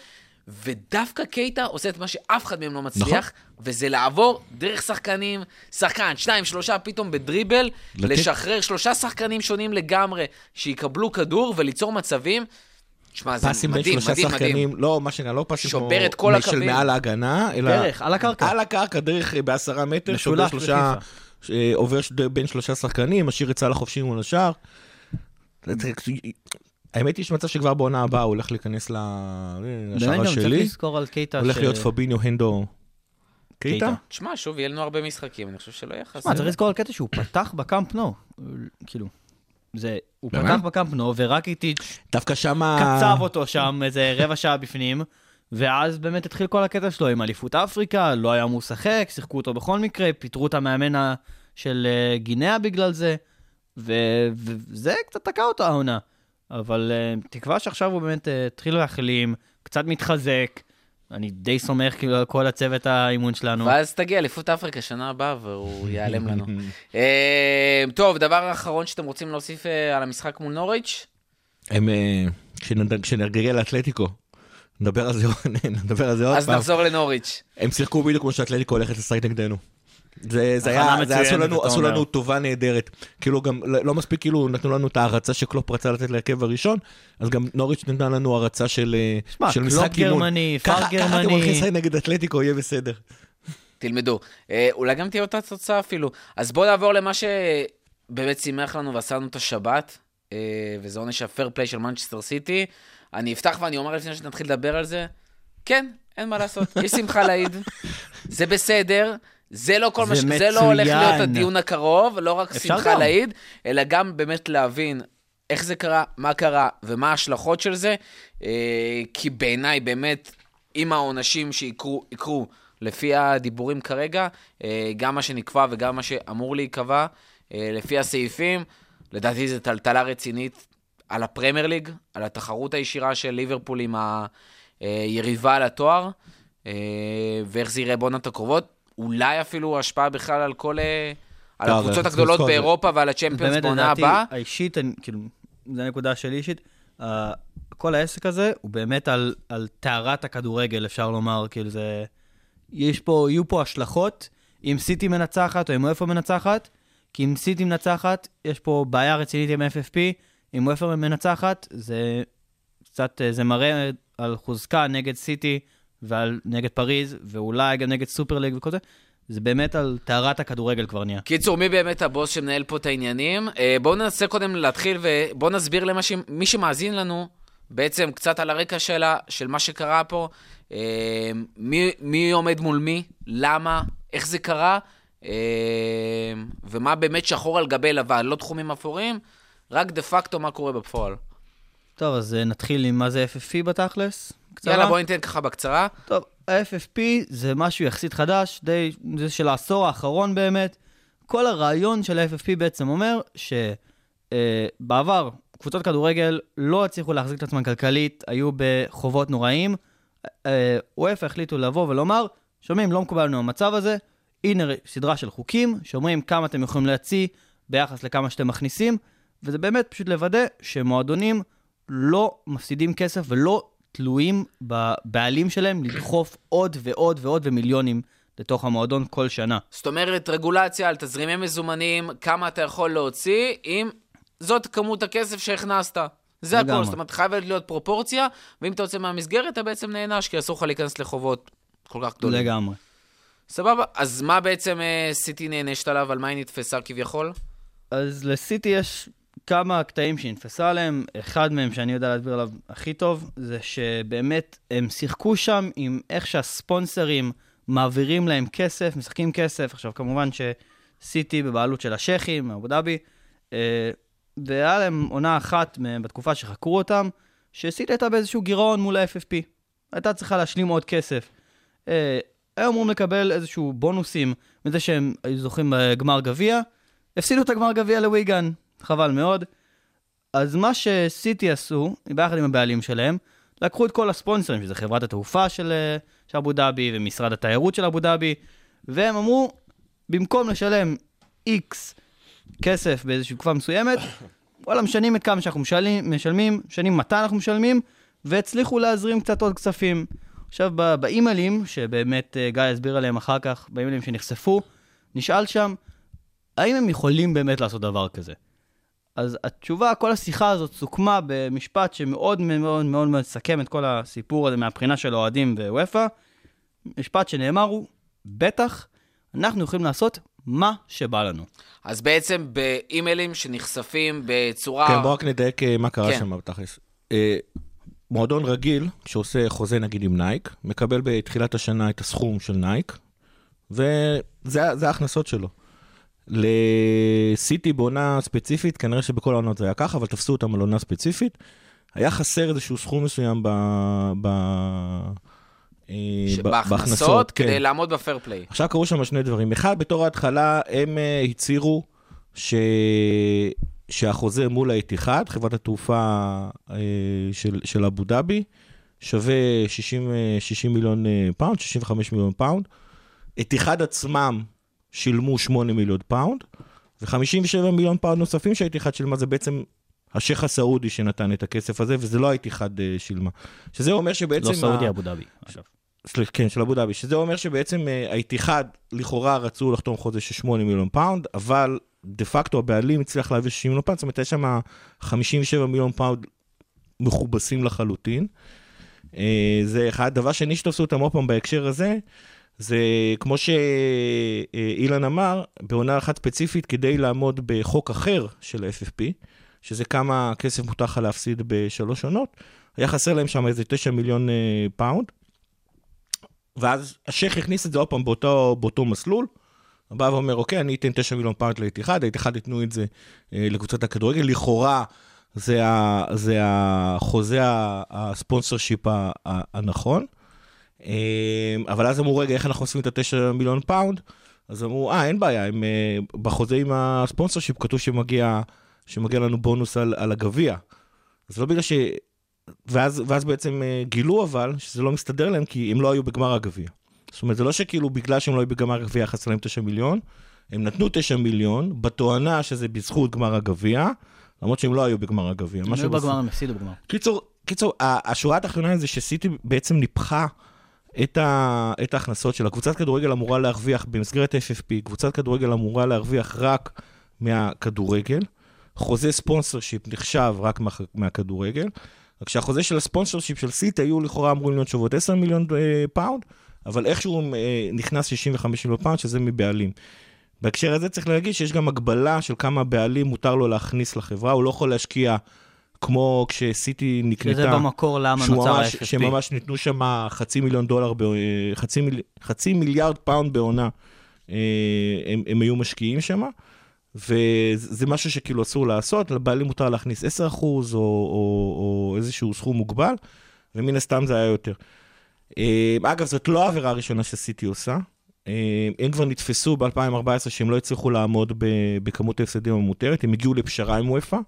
ודווקא קייטה עושה את מה שאף אחד מהם לא מצליח, נכון. וזה לעבור דרך שחקנים, שחקן, שניים, שלושה, פתאום בדריבל, לתת- לשחרר שלושה שחקנים שונים לגמרי, שיקבלו כדור וליצור מצבים. תשמע, זה פסים בין מדהים, שלושה מדהים, מדהים. שחקנים, לא, מה שנקרא, לא פסים כמו... שובר את כל של הקווים. מעל ההגנה, אלא... דרך, על הקרקע. על הקרקע, דרך אה, בעשרה מטר, שובר משולש שלושה... אה, עובר ש- בין שלושה שחקנים, משאיר את סל החופשי מול השער. האמת היא שמצב שכבר בעונה הבאה הוא הולך להיכנס ל- באמת לשער גם צריך השלי. לזכור על קייטה. הולך להיות פביניו הנדו קייטה. תשמע, שוב, יהיה לנו הרבה משחקים, אני חושב שלא יהיה חסר. תשמע, צריך לזכור על קטע שהוא פתח בקאמפ נו. כאילו, זה, הוא? פתח בקאמפ נו, ורק איטיץ' דווקא שמה... קצב אותו שם איזה רבע שעה בפנים, ואז באמת התחיל כל הקטע שלו עם אליפות אפריקה, לא היה אמור לשחק, שיחקו אותו בכל מקרה, פיטרו את המאמן של אה, גינאה בגלל זה, ו- וזה קצת תקע אותו העונה. אבל אה, תקווה שעכשיו הוא באמת אה, התחיל להחלים, קצת מתחזק, אני די סומך כאילו על כל הצוות האימון שלנו. ואז תגיע אליפות אפריקה שנה הבאה והוא ייעלם לנו. אה, טוב, דבר אחרון שאתם רוצים להוסיף אה, על המשחק מול נוריץ'? הם, כשנגיע לאתלטיקו, נדבר על זה עוד אז פעם. נחזור לנוריץ'. הם שיחקו בדיוק כמו שאתלטיקו הולכת לשחק נגדנו. זה, זה היה, זה עשו לנו, עשו. לנו טובה נהדרת. כאילו גם, לא לא מספיק כאילו נתנו לנו את ההרצה שקלופ רצה לתת להרכב הראשון, אז גם נוריץ' נתנה לנו הרצה של, אה, שמע, של משחק אימון. גרמני, פאר ככה- ככה אתם הולכים גרמני. לשחק נגד אתלטיקו, יהיה בסדר. תלמדו. אה, אולי גם תהיה אותה תוצאה אפילו. אז בואו נעבור למה שבאמת שימח לנו ועשה לנו את השבת, אה, וזה עונש ה fair play של מנצ'סטר סיטי. אני אפתח ואני אומר לפני שנתחיל לדבר על זה, כן, אין מה לעשות, יש שמחה לאיד, זה בסדר. זה לא כל זה מה ש... זה לא הולך להיות מצוין. הדיון הקרוב, לא רק שמחה גם. לאיד, אלא גם באמת להבין איך זה קרה, מה קרה ומה ההשלכות של זה. אה, כי בעיניי, באמת, עם העונשים שיקרו, יקרו לפי הדיבורים כרגע, אה, גם מה שנקבע וגם מה שאמור להיקבע, אה, לפי הסעיפים, לדעתי זו טלטלה רצינית על הפרמייר ליג, על התחרות הישירה של ליברפול עם היריבה על התואר, ואיך זה יראה בעונות הקרובות. אולי אפילו השפעה בכלל על כל... אה, על הקבוצות הגדולות באירופה ועל הצ'מפיונס באמת, בעונה לדעתי, הבאה. האישית, אני- כאילו, זו הנקודה שלי אישית, אה, כל העסק הזה הוא באמת על, טהרת הכדורגל, אפשר לומר, כאילו זה... יש פה, יהיו פה השלכות, אם סיטי מנצחת או אם וופא מנצחת, כי אם סיטי מנצחת, יש פה בעיה רצינית עם FFP, אם וופא מנצחת, זה קצת, אה, זה מראה על חוזקה נגד סיטי ועל נגד פריז, ואולי גם נגד סופר ליג וכל זה. זה באמת על טהרת הכדורגל כבר נהיה. קיצור, מי באמת הבוס שמנהל פה את העניינים? אה, בואו ננסה קודם להתחיל ובואו נסביר למי ש... מי שמאזין לנו, בעצם קצת על הרקע שלה, של מה שקרה פה, אה, מי, מי עומד מול מי, למה, איך זה קרה, אה, ומה באמת שחור על גבי לבן, לא תחומים אפורים, רק דה פקטו מה קורה בפועל. טוב, אז נתחיל עם מה זה FFP בתכלס. קצרה. יאללה, בואו ניתן ככה בקצרה. טוב, ה-FFP זה משהו יחסית חדש, די, זה של העשור האחרון באמת. כל הרעיון של ה-FFP בעצם אומר שבעבר קבוצות כדורגל לא הצליחו להחזיק את עצמן כלכלית, היו בחובות נוראים. אה, וופא החליטו לבוא ולומר, שומעים, לא מקובל לנו המצב הזה, הנה סדרה של חוקים שאומרים כמה אתם יכולים להוציא ביחס לכמה שאתם מכניסים, וזה באמת פשוט לוודא שמועדונים לא מפסידים כסף ולא תלויים בבעלים שלהם לדחוף עוד ועוד ועוד ומיליונים לתוך המועדון כל שנה. זאת אומרת, רגולציה על תזרימי מזומנים, כמה אתה יכול להוציא, אם זאת כמות הכסף שהכנסת. זה. הכל, זאת אומרת, חייבת להיות פרופורציה, ואם אתה יוצא מהמסגרת, אתה בעצם נענש, כי אסור לך להיכנס לחובות כל כך גדולים. לגמרי. סבבה, אז מה בעצם אה, סיטי נענשת עליו, על מה היא נתפסה כביכול? אז לסיטי יש כמה קטעים שהיא נתפסה עליהם. אחד מהם שאני יודע להסביר עליו הכי טוב, זה שבאמת הם שיחקו שם עם איך שהספונסרים מעבירים להם כסף, משחקים כסף. עכשיו, כמובן שסיטי בבעלות של השייחים, אבו דאבי, אה, והיה להם עונה אחת בתקופה שחקרו אותם, שסיטי הייתה באיזשהו גירעון מול ה-FFP. הייתה צריכה להשלים עוד כסף. אה, היו אמורים לקבל איזשהו בונוסים מזה שהם היו זוכים בגמר גביע, הפסידו את הגמר גביע לוויגן, חבל מאוד. אז מה שסיטי עשו, ביחד עם הבעלים שלהם, לקחו את כל הספונסרים, שזה חברת התעופה של, אה, של אבו דאבי ומשרד התיירות של אבו דאבי, והם אמרו, במקום לשלם איקס כסף באיזושהי תקופה מסוימת, וואלה, משנים את כמה שאנחנו משלמים, משלמים, משנים מתי אנחנו משלמים, והצליחו להזרים קצת עוד כספים. עכשיו, באימיילים, שבאמת אה, גיא יסביר עליהם אחר כך, באימיילים שנחשפו, נשאל שם, האם הם יכולים באמת לעשות דבר כזה? אז התשובה, כל השיחה הזאת סוכמה במשפט שמאוד מאוד מאוד מסכם את כל הסיפור הזה מהבחינה של אוהדים וופא. משפט שנאמר הוא, בטח, אנחנו יכולים לעשות מה שבא לנו. אז בעצם באימיילים שנחשפים בצורה... כן, בואו רק נדייק אה, מה קרה כן. שם בתכלס. אה, מועדון רגיל, שעושה חוזה נגיד עם נייק, מקבל בתחילת השנה את הסכום של נייק, וזה זה ההכנסות שלו. לסיטי בעונה ספציפית, כנראה שבכל העונות זה היה ככה, אבל תפסו אותם על עונה ספציפית. היה חסר איזשהו סכום מסוים ב... ב... בהכנסות, כן. כדי לעמוד ב fair play. עכשיו קרו שם שני דברים. אחד, בתור ההתחלה, הם אה, הצהירו ש... שהחוזה מול האיתיחאד, חברת התעופה אה, של, של אבו דאבי, שווה 60, אה, 60 מיליון אה, פאונד, 65 מיליון פאונד. איתיחאד עצמם שילמו 8 מיליון פאונד, ו-57 מיליון פאונד נוספים שהאיתיחאד שילמה זה בעצם השייח הסעודי שנתן את הכסף הזה, וזה לא האיתיחאד אה, שילמה. שזה אומר שבעצם... לא סעודי, ה- אבו דאבי. סליחה, כן, של אבו דאבי, שזה אומר שבעצם אה, האיתיחאד לכאורה רצו לחתום חוזה של 8 מיליון פאונד, אבל דה פקטו הבעלים הצליח להביא 60 מיליון פאונד, זאת אומרת, יש שם 57 מיליון פאונד מכובסים לחלוטין. אה, זה אחד. דבר שני שתפסו אותם עוד פעם בהקשר הזה, זה כמו שאילן אמר, בעונה אחת ספציפית, כדי לעמוד בחוק אחר של ה-FFP, שזה כמה כסף מותר לך להפסיד בשלוש עונות, היה חסר להם שם איזה 9 מיליון אה, פאונד. ואז השייח הכניס את זה עוד פעם באותו, באותו מסלול. בא ואומר, אוקיי, אני אתן 9 מיליון פאונד לאיתיחאד, האיתיחאד ייתנו את זה אה, לקבוצת הכדורגל. לכאורה, זה, ה, זה החוזה ה sponsorship הנכון. אה, אבל אז אמרו, רגע, איך אנחנו עושים את ה-9 מיליון פאונד? אז אמרו, אה, אין בעיה, הם, אה, בחוזה עם ה sponsorship כתוב שמגיע, שמגיע לנו בונוס על, על הגביע. אז לא בגלל ש... ואז, ואז בעצם אה, גילו אבל שזה לא מסתדר להם כי הם לא היו בגמר הגביע. זאת אומרת, זה לא שכאילו בגלל שהם לא היו בגמר הגביע חסר להם 9 מיליון, הם נתנו 9 מיליון בתואנה שזה בזכות גמר הגביע, למרות שהם לא היו בגמר הגביע. הם היו בגמר, הם הפסידו בגמר. קיצור, קיצור, השורה התחתונה זה שסיטי בעצם ניפחה את, ה, את ההכנסות שלה. קבוצת כדורגל אמורה להרוויח במסגרת FFP, קבוצת כדורגל אמורה להרוויח רק מהכדורגל. חוזה sponsorship נחשב רק מה, מהכדורגל. רק שהחוזה של ה sponsorship של סיטי היו לכאורה אמורים להיות שוות 10 מיליון אה, פאונד, אבל איכשהו אה, נכנס 65 מיליון פאונד, שזה מבעלים. בהקשר הזה צריך להגיד שיש גם הגבלה של כמה בעלים מותר לו להכניס לחברה, הוא לא יכול להשקיע כמו כשסיטי נקנתה. שזה במקור למה נוצר ה-FFP. שממש ניתנו שם חצי מיליון דולר, ב- חצי, מיל, חצי מיליארד פאונד בעונה, אה, הם, הם היו משקיעים שם, וזה משהו שכאילו אסור לעשות, לבעלים מותר להכניס 10% או, או, או איזשהו סכום מוגבל, ומן הסתם זה היה יותר. אה, אגב, זאת לא העבירה הראשונה שסיטי עושה. אה, הם כבר נתפסו ב-2014 שהם לא הצליחו לעמוד בכמות ההפסדים המותרת, הם הגיעו לפשרה עם וופא,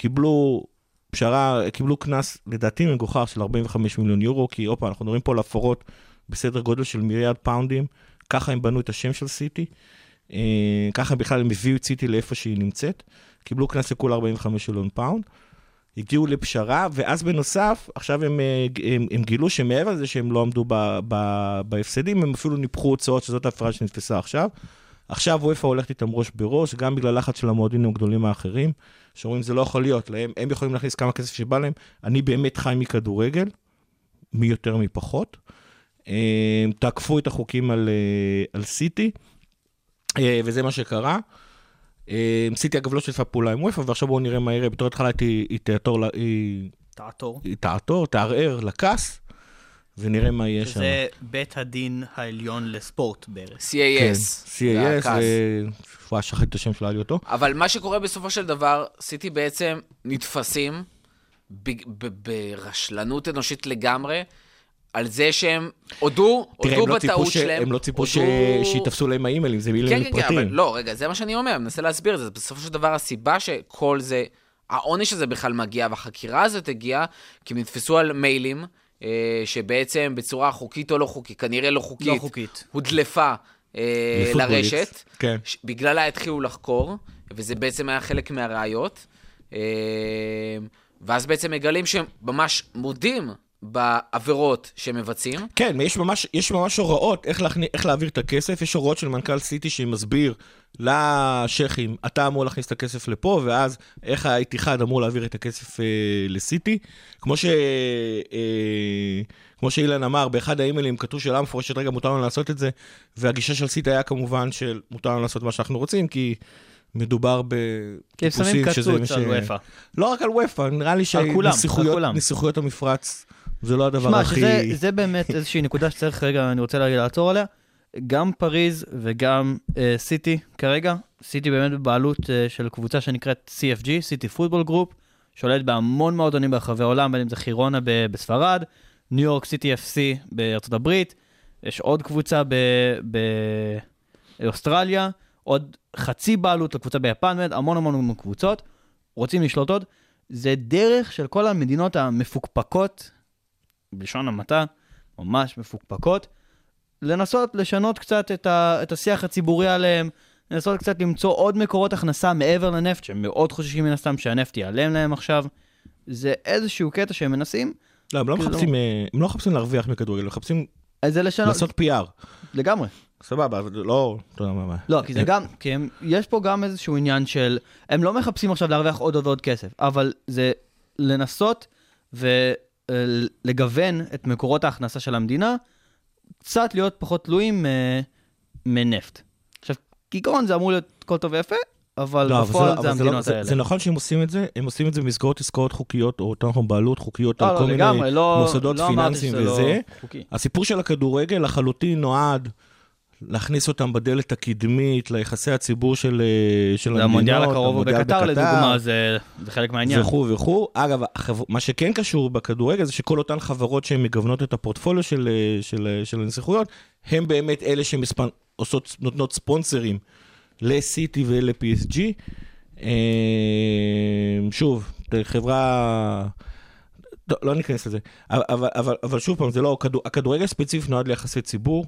קיבלו פשרה, קיבלו קנס לדעתי מגוחך של 45 מיליון יורו, כי הופה, אנחנו מדברים פה על הפרות בסדר גודל של מיליארד פאונדים, ככה הם בנו את השם של סיטי, אה, ככה בכלל הם הביאו את סיטי לאיפה שהיא נמצאת, קיבלו קנס לכולה 45 מיליון פאונד, הגיעו לפשרה, ואז בנוסף, עכשיו הם, אה, הם, הם גילו שמעבר לזה שהם לא עמדו ב, ב, בהפסדים, הם אפילו ניפחו הוצאות, שזאת ההפרה שנתפסה עכשיו. עכשיו אופ"א הולכת איתם ראש בראש, גם בגלל לחץ של המועדונים הגדולים האחרים, שאומרים זה לא יכול להיות, להם, הם יכולים להכניס כמה כסף שבא להם, אני באמת חי מכדורגל, מי יותר מי פחות. אה, תעקפו את החוקים על, אה, על סיטי, אה, וזה מה שקרה. אה, סיטי אגב לא שיתפה פעולה עם וופא, ועכשיו בואו נראה מה יראה, בתור התחלה תעתור, היא, תעתור. היא תעתור, תערער לכס, ונראה מה יהיה שם. שזה בית הדין העליון לספורט בערך. כן, CAS. CAS, הכעס. ו... וואי, שכחתי את השם של העלי אותו. אבל מה שקורה בסופו של דבר, סיטי בעצם נתפסים ברשלנות אנושית לגמרי, על זה שהם הודו, תראה, הודו הם לא ציפו, בטעות ש... שלהם. הם לא ציפו ש... הודו- שיתפסו להם האימיילים, זה כן, אימיילים כן, כן, אבל פרטיים. לא, רגע, זה מה שאני אומר, אני מנסה להסביר את זה. בסופו של דבר, הסיבה שכל זה, העונש הזה בכלל מגיע, והחקירה הזאת הגיעה, כי הם נתפסו על מיילים, אה, שבעצם בצורה חוקית או לא חוקית, כנראה לא חוקית, לא חוקית. הודלפה אה. לרשת. כן. ש- בגללה התחילו לחקור, וזה בעצם היה חלק מהראיות. אה, ואז בעצם מגלים שהם ממש מודים בעבירות שהם מבצעים. כן, יש ממש, יש ממש הוראות איך, להכני, איך להעביר את הכסף, יש הוראות של מנכ"ל סיטי שמסביר לשייחים, אתה אמור להכניס את הכסף לפה, ואז איך האיתיחד אמור להעביר את הכסף אה, לסיטי. כמו, ש, אה, כמו שאילן אמר, באחד האימיילים כתוב שאלה מפורשת, רגע, מותר לנו לעשות את זה, והגישה של סיטי היה כמובן של מותר לנו לעשות מה שאנחנו רוצים, כי מדובר כי הם שמים פס שזה קצוץ על אופ"א. לא רק על אופ"א, נראה לי שנסיכויות המפרץ זה לא הדבר שמע, הכי... שזה זה באמת איזושהי נקודה שצריך רגע, אני רוצה להגיד, לעצור עליה. גם פריז וגם אה, סיטי כרגע, סיטי באמת בבעלות אה, של קבוצה שנקראת CFG, City Football Group, שולט בהמון מועדונים ברחבי העולם, בין אם זה חירונה ב- בספרד, ניו יורק סיטי FC בארצות הברית, יש עוד קבוצה ב- באוסטרליה, עוד חצי בעלות לקבוצה ביפן, באמת המון המון קבוצות, רוצים לשלוט עוד. זה דרך של כל המדינות המפוקפקות בלשון המעטה, ממש מפוקפקות, לנסות לשנות קצת את, ה, את השיח הציבורי עליהם, לנסות קצת למצוא עוד מקורות הכנסה מעבר לנפט, שהם מאוד חוששים מן הסתם שהנפט ייעלם להם עכשיו. זה איזשהו קטע שהם מנסים, לא, הם לא כאילו- מחפשים, אה, הם לא מחפשים להרוויח מכדורגל, הם מחפשים לשנות, לעשות PR. לגמרי. סבבה, אבל לא... לא, כי זה גם, כי הם, יש פה גם איזשהו עניין של, הם לא מחפשים עכשיו להרוויח עוד עוד ועוד כסף, אבל זה לנסות ולגוון את מקורות ההכנסה של המדינה, קצת להיות פחות תלויים אה, מנפט. עכשיו, כעיקרון זה אמור להיות הכל טוב ויפה, אבל לא, אבל זה בפועל לא- זה אבל זה לא- המדינות זה- האלה. זה נכון שהם עושים את זה, הם עושים את זה במסגרות עסקאות חוקיות, או יותר נכון בעלות חוקיות, לא, על לא, כל מיני לגמרי, לא, מוסדות לא פיננסיים לא וזה. חוקי. הסיפור של הכדורגל לחלוטין נועד להכניס אותם בדלת הקדמית ליחסי הציבור של אה, של המדינות. המונדיאל הקרוב בקטר לדוגמה, זה זה חלק מהעניין. וכו' וכו'. אגב. מה שכן קשור בכדורגל זה שכל אותן חברות שהן מגוונות את הפורטפוליו של, אה, של, אה, של הנסיכויות, הן באמת אלה שנותנות ספונסרים ל-City ול-PSG. שוב, חברה... לא, לא ניכנס לזה, אבל, אבל, אבל, שוב פעם, זה לא, הכדור, הכדורגל ספציפי נועד ליחסי ציבור.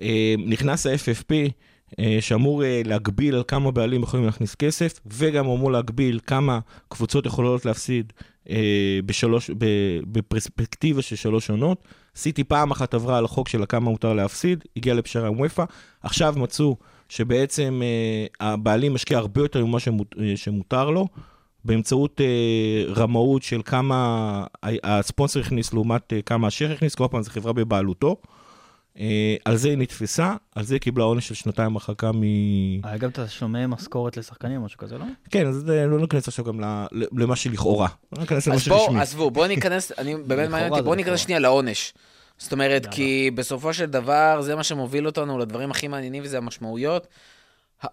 אה, נכנס ה-FFP, אה, שאמור אה, להגביל על כמה בעלים יכולים להכניס כסף, וגם אמור להגביל כמה קבוצות יכולות להפסיד בשלוש, בפרספקטיבה של שלוש עונות. סיטי פעם אחת עברה על החוק של כמה מותר להפסיד, הגיעה לפשרה עם וופא, עכשיו מצאו שבעצם הבעלים משקיע הרבה יותר ממה שמות, שמותר לו. באמצעות רמאות של כמה הספונסר הכניס לעומת כמה השייח הכניס, כל פעם זו חברה בבעלותו. אה, על זה היא נתפסה, על זה היא קיבלה עונש של שנתיים הרחקה מ... היה גם תשלומי משכורת לשחקנים או משהו כזה, לא? כן, אז זה- לא ניכנס עכשיו גם ל- למה שלכאורה. לא ניכנס למה אז בואו, שרשמי. עזבו, בואו ניכנס, אני באמת מעניין אותי, בואו ניכנס. שנייה לעונש. זאת אומרת. כי בסופו של דבר, זה מה שמוביל אותנו לדברים הכי מעניינים, וזה המשמעויות.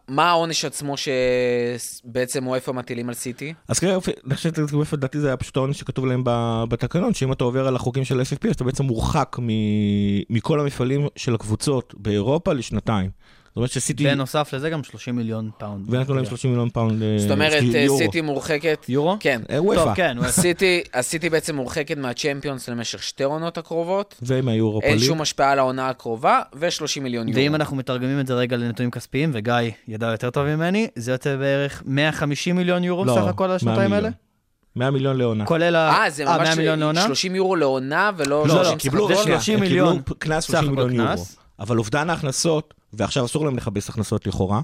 מה העונש עצמו שבעצם וופא מטילים על סיטי? אז כרגע, אני חושב שזה לדעתי זה היה פשוט העונש שכתוב להם בתקנון, שאם אתה עובר על החוקים של FFP, אז אתה בעצם מורחק מכל המפעלים של הקבוצות באירופה לשנתיים. זאת אומרת שסיטי, בנוסף לזה גם 30 מיליון פאונד. ונתנו להם 30 מיליון פאונד אה, זאת אומרת, יורו. סיטי מורחקת... יורו? כן. אה. טוב, כן. הסיטי, בעצם מורחקת מהצ'מפיונס למשך שתי עונות הקרובות. ומהיורופה ליג. שום השפעה על העונה הקרובה, ו-30 מיליון יורו. ואם אנחנו מתרגמים את זה רגע לנתונים כספיים, וגיא ידע יותר טוב ממני, זה יוצא בערך 150 מיליון יורו לא, סך הכל על 100 השנתיים מיליון. האלה? 100 מיליון לעונה. כולל ה... אה, זה ממש 100 מיליון לעונה? 30 יורו לעונה, ולא לא, 30 לא, קיבלו, זה סך הכל? רגע, 30 הם מיליון קיבלו קנס סך 30 הכל מיליון יורו. אבל אובדן ההכנסות, ועכשיו אסור להם לכבס הכנסות לכאורה,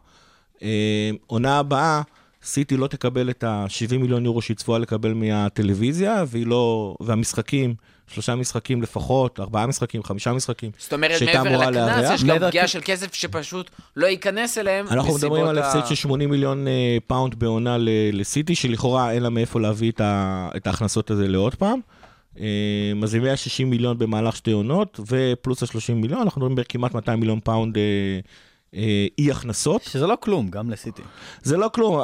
אה, עונה הבאה, סיטי לא תקבל את ה-70 מיליון יורו שהיא צפויה לקבל מהטלוויזיה, והיא לא, והמשחקים, שלושה משחקים לפחות, ארבעה משחקים, חמישה משחקים. זאת אומרת, שהייתה מעבר אמורה לקנס. יש גם פגיעה של כסף שפשוט לא ייכנס אליהם. אנחנו מדברים על הפסד של 80 מיליון אה, פאונד בעונה ל- לסיטי, שלכאורה אין לה מאיפה להביא את ההכנסות הזה לעוד פעם. אה, אז זה 160 מיליון במהלך שתי עונות, ופלוס ה-30 מיליון, אנחנו מדברים בערך כמעט 200 מיליון פאונד אה, אה, אי הכנסות. שזה לא כלום, גם לסיטי. זה לא כלום.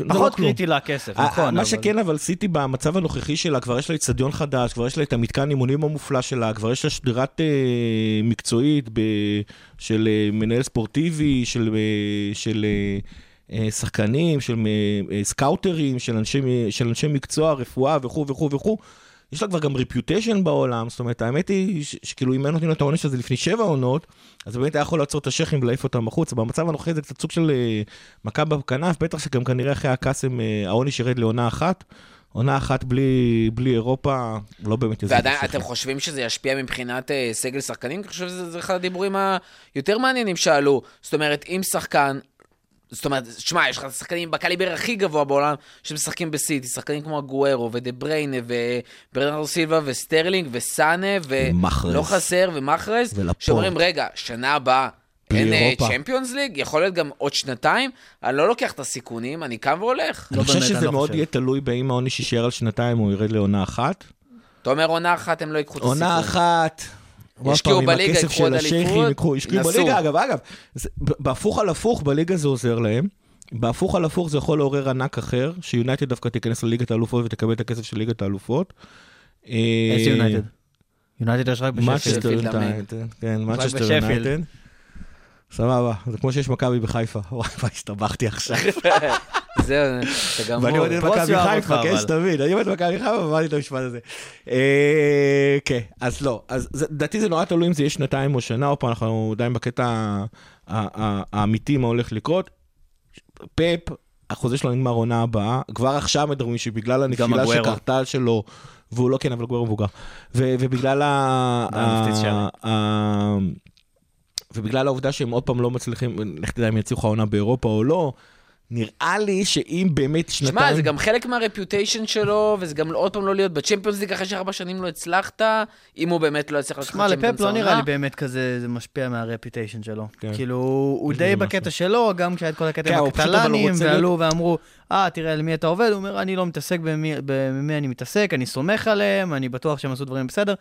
לא פחות כלום. קריטי לכסף, אה, נכון. מה שכן, אבל סיטי במצב הנוכחי שלה, כבר יש לה איצטדיון חדש, כבר יש לה את המתקן אימונים המופלא שלה, כבר יש לה שדרה מקצועית של מנהל ספורטיבי, של, של שחקנים, של אה, אה, סקאוטרים, של אנשי, של אנשי מקצוע, רפואה וכו' וכו' וכו'. יש לה כבר גם רפיוטיישן בעולם, זאת אומרת, האמת היא שכאילו אם היו נותנים לה את העונש הזה לפני שבע עונות, אז באמת היה יכול לעצור את השייחים ולהעיף אותם החוצה. במצב הנוכחי זה קצת סוג של אה, מכה בכנף, בטח שגם כנראה אחרי הקאסם אה, העונש ירד לעונה אחת. עונה אחת בלי, בלי אירופה, לא באמת יזיק ועדיין. אתם חושבים שזה ישפיע מבחינת אה, סגל שחקנים? אני חושב שזה זה אחד הדיבורים היותר מעניינים שעלו. זאת אומרת, אם שחקן... זאת אומרת, שמע, יש לך שחקנים בקליבר הכי גבוה בעולם שמשחקים בסיטי, שחקנים כמו אגוארו ודה בריינה וברנרדו סילבה וסטרלינג וסאנה. ולא חסר ומחרז. שאומרים, רגע, שנה הבאה אין אירופה." Champions League, יכול להיות גם עוד שנתיים, אני לא לוקח את הסיכונים, אני קם והולך. אני לא חושב שזה לא מאוד חושב. יהיה תלוי באם העונש יישאר על שנתיים או ירד לעונה אחת. אתה אומר עונה אחת הם לא ייקחו את הסיכון. עונה אחת. ישקיעו בליגה, ייקחו עוד אליפות, ישקיעו. בליגה, אגב, אגב, בהפוך על הפוך, בליגה זה עוזר להם. בהפוך על הפוך זה יכול לעורר ענק אחר, שיונייטד דווקא תיכנס לליגת האלופות ותקבל את הכסף של ליגת האלופות. איזה יונייטד? יונייטד יש רק בשפילד. כן, מנצ'סטר. יונייטד. סבבה, זה כמו שיש מכבי בחיפה. וואי, הסתבכתי עכשיו. זהו, אתה גמור. ואני אוהד את בוס מכבי חיפה, כן. שתבין, אני אוהד את מכבי חיפה, ואמרתי את המשפט הזה. אה, כן, אז לא, אז לדעתי זה נורא תלוי אם זה יהיה שנתיים או שנה, עוד פעם, אנחנו עדיין בקטע האמיתי, מה הולך לקרות. פפ, החוזה שלו נגמר עונה הבאה, כבר עכשיו מדברים שבגלל הנפילה. שקרתה שלו, והוא לא כן, אבל גוארו מבוגר, ו- ובגלל ה... והמפציץ ה- שערים. ה- ובגלל העובדה שהם עוד פעם לא מצליחים, לך תדע אם יצליחו העונה באירופה או לא, נראה לי שאם באמת שנתיים... שמע, זה גם חלק מה reputation שלו, וזה גם עוד פעם לא להיות ב Champions League אחרי שארבע שנים לא הצלחת, אם הוא באמת לא יצליח לקחת שמע, Champions לפפ לא נראה לי. באמת כזה, זה משפיע מה reputation שלו. כן. כאילו, הוא די בקטע משהו. שלו, גם כשהיה את כל הקטע כן, עם הקטלנים, ועלו ואמרו, אה, תראה, למי אתה עובד? הוא אומר, אני לא מתעסק במי במי אני מתעסק, אני סומך עליהם, אני בטוח שהם עשו דברים בסדר.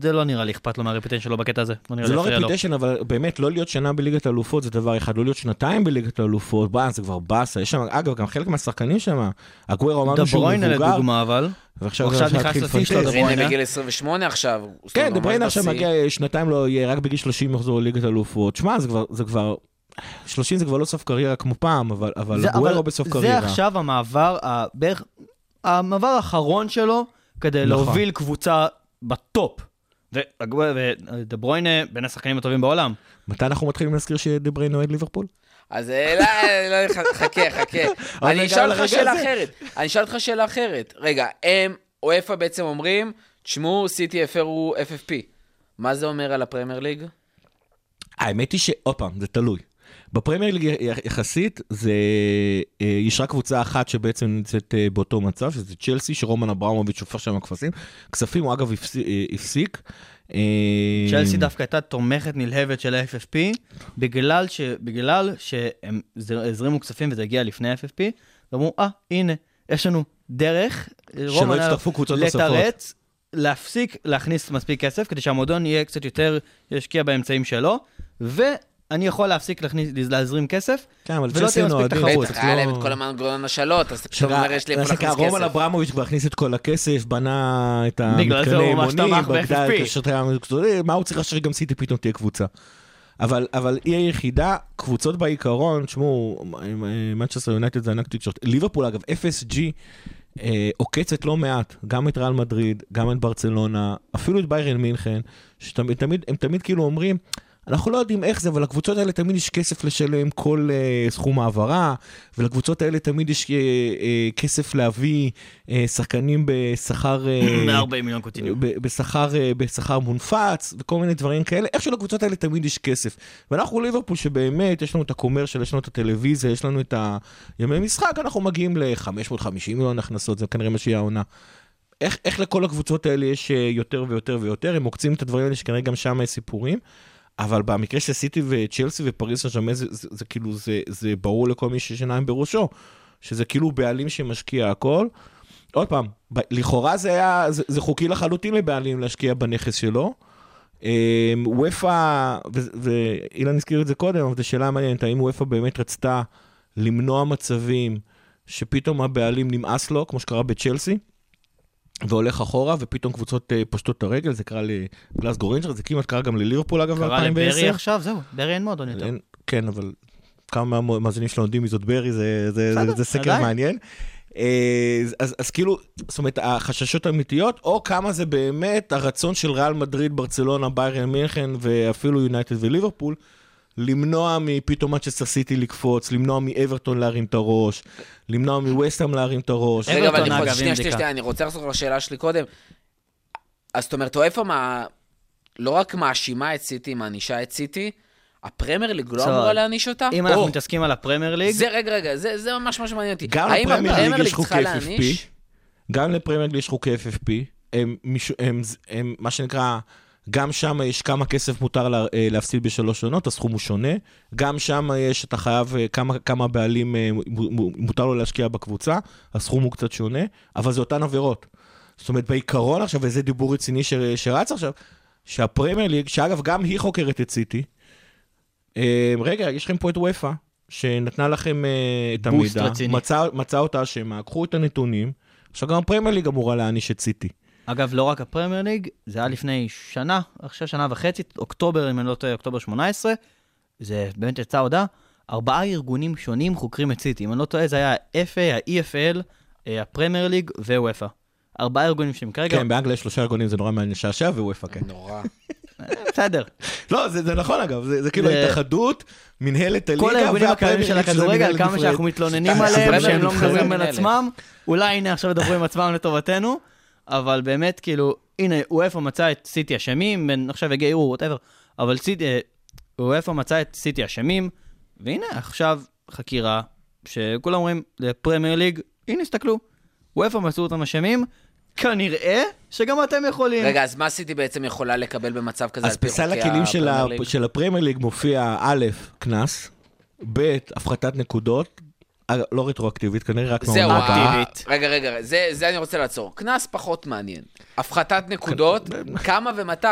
זה לא נראה לי אכפת לו מה reputation שלו בקטע הזה. לא זה לא. reputation, אבל באמת, לא להיות שנה בליגת האלופות זה דבר אחד, לא להיות שנתיים בליגת האלופות, בוא, זה כבר באסה. יש שם, אגב, גם חלק מהשחקנים שם, הגוורו אמרנו דה שהוא מבוגר, לדוגמה, אבל. ועכשיו זה נכנס לשיא שלו. דה. הנה בגיל 28 עכשיו. כן, דה בריינה עכשיו. מגיע, שנתיים לא יהיה, רק בגיל 30 יחזור לליגת האלופות. שמע, זה כבר, זה כבר, 30 זה כבר לא סוף קריירה כמו פעם, אבל, אבל זה- גוורו בסוף זה קריירה. עכשיו המעבר, בערך, המעבר האחרון שלו כדי נכון. להוביל קבוצה ב top. ודה בריינה בין השחקנים הטובים בעולם. מתי אנחנו מתחילים להזכיר שדה בריינה אוהד ליברפול? אז אה, לא, לא, ח- חכה, חכה. אני אשאל אותך שאלה. אחרת. אני אשאל אותך שאלה אחרת. רגע, הם, אופ"א בעצם אומרים, תשמעו, סיטי הפרו FFP. מה זה אומר על הפרמייר ליג? האמת היא שעוד פעם, זה תלוי. בפרמייר ליג יחסית, זה, אה, יש רק קבוצה אחת שבעצם נמצאת אה, באותו מצב, שזה צ'לסי, שרומן אברמוביץ' שופך שם כפסים. כספים הוא אגב הפסיק. הפסיק. אה, צ'לסי דווקא הייתה תומכת נלהבת של ה-FFP, בגלל, ש... בגלל שהם זר- הזרימו כספים וזה הגיע לפני ה-FFP, ואמרו, אה, הנה, יש לנו דרך, רומן היה יצטרפו קבוצות נוספות." לתרץ, להפסיק להכניס מספיק כסף, כדי שהמועדון יהיה קצת יותר, ישקיע באמצעים שלו, ואני יכול להפסיק להזרים כסף, כן, אבל ולא תהיה מספיק. תחרות. בטח, היה לא- להם את כל המנגנון השאלות, אז אתה פתאום אומר, יש לי איפה להכניס רומן כסף. אברמוביץ' כבר הכניס את כל הכסף, בנה את בגלל זה המתקני הוא ממש אימונים, תמך בגדה ב-FFP. את השטחי המקצועי, מה הוא צריך עכשיו שגם סיטי פתאום תהיה קבוצה? אבל, אבל היא היחידה, קבוצות בעיקרון, תשמעו, מנצ'סטר יונייטד זה ענק תקשורת. ליברפול אגב, FSG אה, עוקצת לא מעט, גם את ריאל מדריד, גם את ברצלונה, אפילו את ביירן מינכן, שתמיד, תמיד, הם תמיד כאילו אומרים, אנחנו לא יודעים איך זה, אבל לקבוצות האלה תמיד יש כסף לשלם כל uh, סכום העברה, ולקבוצות האלה תמיד יש uh, uh, כסף להביא uh, שחקנים בשכר... uh, 140 מיליון קוטיניו. בשכר, אה, בשכר מונפץ וכל מיני דברים כאלה, איכשהו לקבוצות האלה תמיד יש כסף. ואנחנו ליברפול שבאמת יש לנו את הקומרשל, יש לנו את הטלוויזיה, יש לנו את הימי משחק, אנחנו מגיעים ל-550 מיליון הכנסות, זה כנראה מה שיהיה העונה. איך, איך לכל הקבוצות האלה יש יותר ויותר ויותר, הם עוקצים את הדברים האלה שכנראה גם שם יש סיפורים. אבל במקרה של סיטי וצ'לסי ופריס סן ז'רמן, זה, זה, זה כאילו, זה, זה ברור לכל מי שיש עיניים בראשו, שזה כאילו בעלים שמשקיע הכל. עוד פעם, ב- לכאורה זה היה, זה, זה חוקי לחלוטין לבעלים להשקיע בנכס שלו. אמ, אופ"א, ואילן הזכיר את זה קודם, אבל זו שאלה מעניינת, האם אופ"א באמת רצתה למנוע מצבים שפתאום הבעלים נמאס לו, כמו שקרה בצ'לסי, והולך אחורה, ופתאום קבוצות אה, פושטות את הרגל, זה קרה לגלסגו ריינג'רס, זה כמעט קרה גם לליברפול אגב קרה לברי ב-2010. עכשיו, זהו, ברי אין מועדון יותר. כן, אבל כמה מהמאזינים שלנו יודעים מי זאת ברי, זה, זה, זה, זה סקר עדיין. מעניין. אה, אז, אז כאילו, זאת אומרת, החששות האמיתיות, או כמה זה באמת הרצון של ריאל מדריד, ברצלונה, ביירן מינכן, ואפילו יונייטד וליברפול, למנוע מפתאום מצ'סטר סיטי לקפוץ, למנוע מאברטון להרים את הראש, למנוע מווסטהאם להרים את הראש. רגע, אבל אני חושב, שנייה, שנייה. שנייה, אני רוצה לחזור לשאלה שלי קודם. אז זאת אומרת, איפה מה... לא רק מאשימה את סיטי, מענישה את סיטי, הפרמייר ליג לא. אמורה להעניש אותה? אם אנחנו מתעסקים על הפרמייר ליג, זה, רגע, רגע, זה זה ממש ממש מעניין אותי. גם האם לפרמייר ליג הפרמייר יש ליג חוקי צריכה FFP, להעניש? גם לפרמייר ליג יש חוקי FFP, הם, מישהו- הם, הם מה שנקרא, גם שם יש כמה כסף מותר לה, אה, להפסיד בשלוש עונות, הסכום הוא שונה. גם שם יש, אתה חייב, אה, כמה, כמה בעלים אה, מותר לו להשקיע בקבוצה, הסכום הוא קצת שונה, אבל זה אותן עבירות. זאת אומרת, בעיקרון עכשיו, וזה דיבור רציני ש, שרץ עכשיו, שהפרמייר ליג, שאגב, גם היא חוקרת את סיטי, רגע, יש לכם פה את אופ"א, שנתנה לכם את המידע, רציני. מצא, מצא אותה אשמה, קחו את הנתונים, עכשיו גם הפרמייר ליג אמורה להעניש את סיטי. אגב, לא רק הפרמייר ליג, זה היה לפני שנה, עכשיו שנה וחצי, אוקטובר, אם אני לא טועה, אוקטובר 18, זה באמת יצאה הודעה. ארבעה ארגונים שונים חוקרים את סיטי. אם אני לא טועה, זה היה ה-FA, ה-EFL, אה, הפרמייר ליג ווופא. ארבעה ארגונים שהם כרגע... כן, באנגליה יש שלושה ארגונים, זה נורא מעניין לשעשע, ווופא, כן. נורא. בסדר. לא, זה זה נכון אגב, זה זה כאילו התאחדות, מנהלת הליגה, כל הארגונים הקיימים של הכדורגל, כמה. שאנחנו מתלוננים סתם, עליהם, שהם לא מדברים על. עצמם, אולי הנה עכשיו מדברים עצמם לטובתנו, אבל באמת, כאילו, הנה, וופא מצא את סיטי אשמים, עכשיו יגיע ערעור, ווטאבר, אבל סיטי, אה, וופא מצא את סיטי אשמים, והנה, עכשיו חקירה, שכולם אומרים, לפרמייר ליג, הנה, הסתכלו, וופא מצאו אותם אשמים, כנראה שגם אתם יכולים. רגע, אז מה סיטי בעצם יכולה לקבל במצב כזה אז בסל הכלים של הפרמייר ליג? של הפרמייר ליג מופיע א', קנס, ב', הפחתת נקודות, לא רטרואקטיבית, כנראה רק זהו. אקטיבית. רגע, רגע, זה, זה אני רוצה לעצור. קנס פחות מעניין. הפחתת נקודות, כמה ומתי?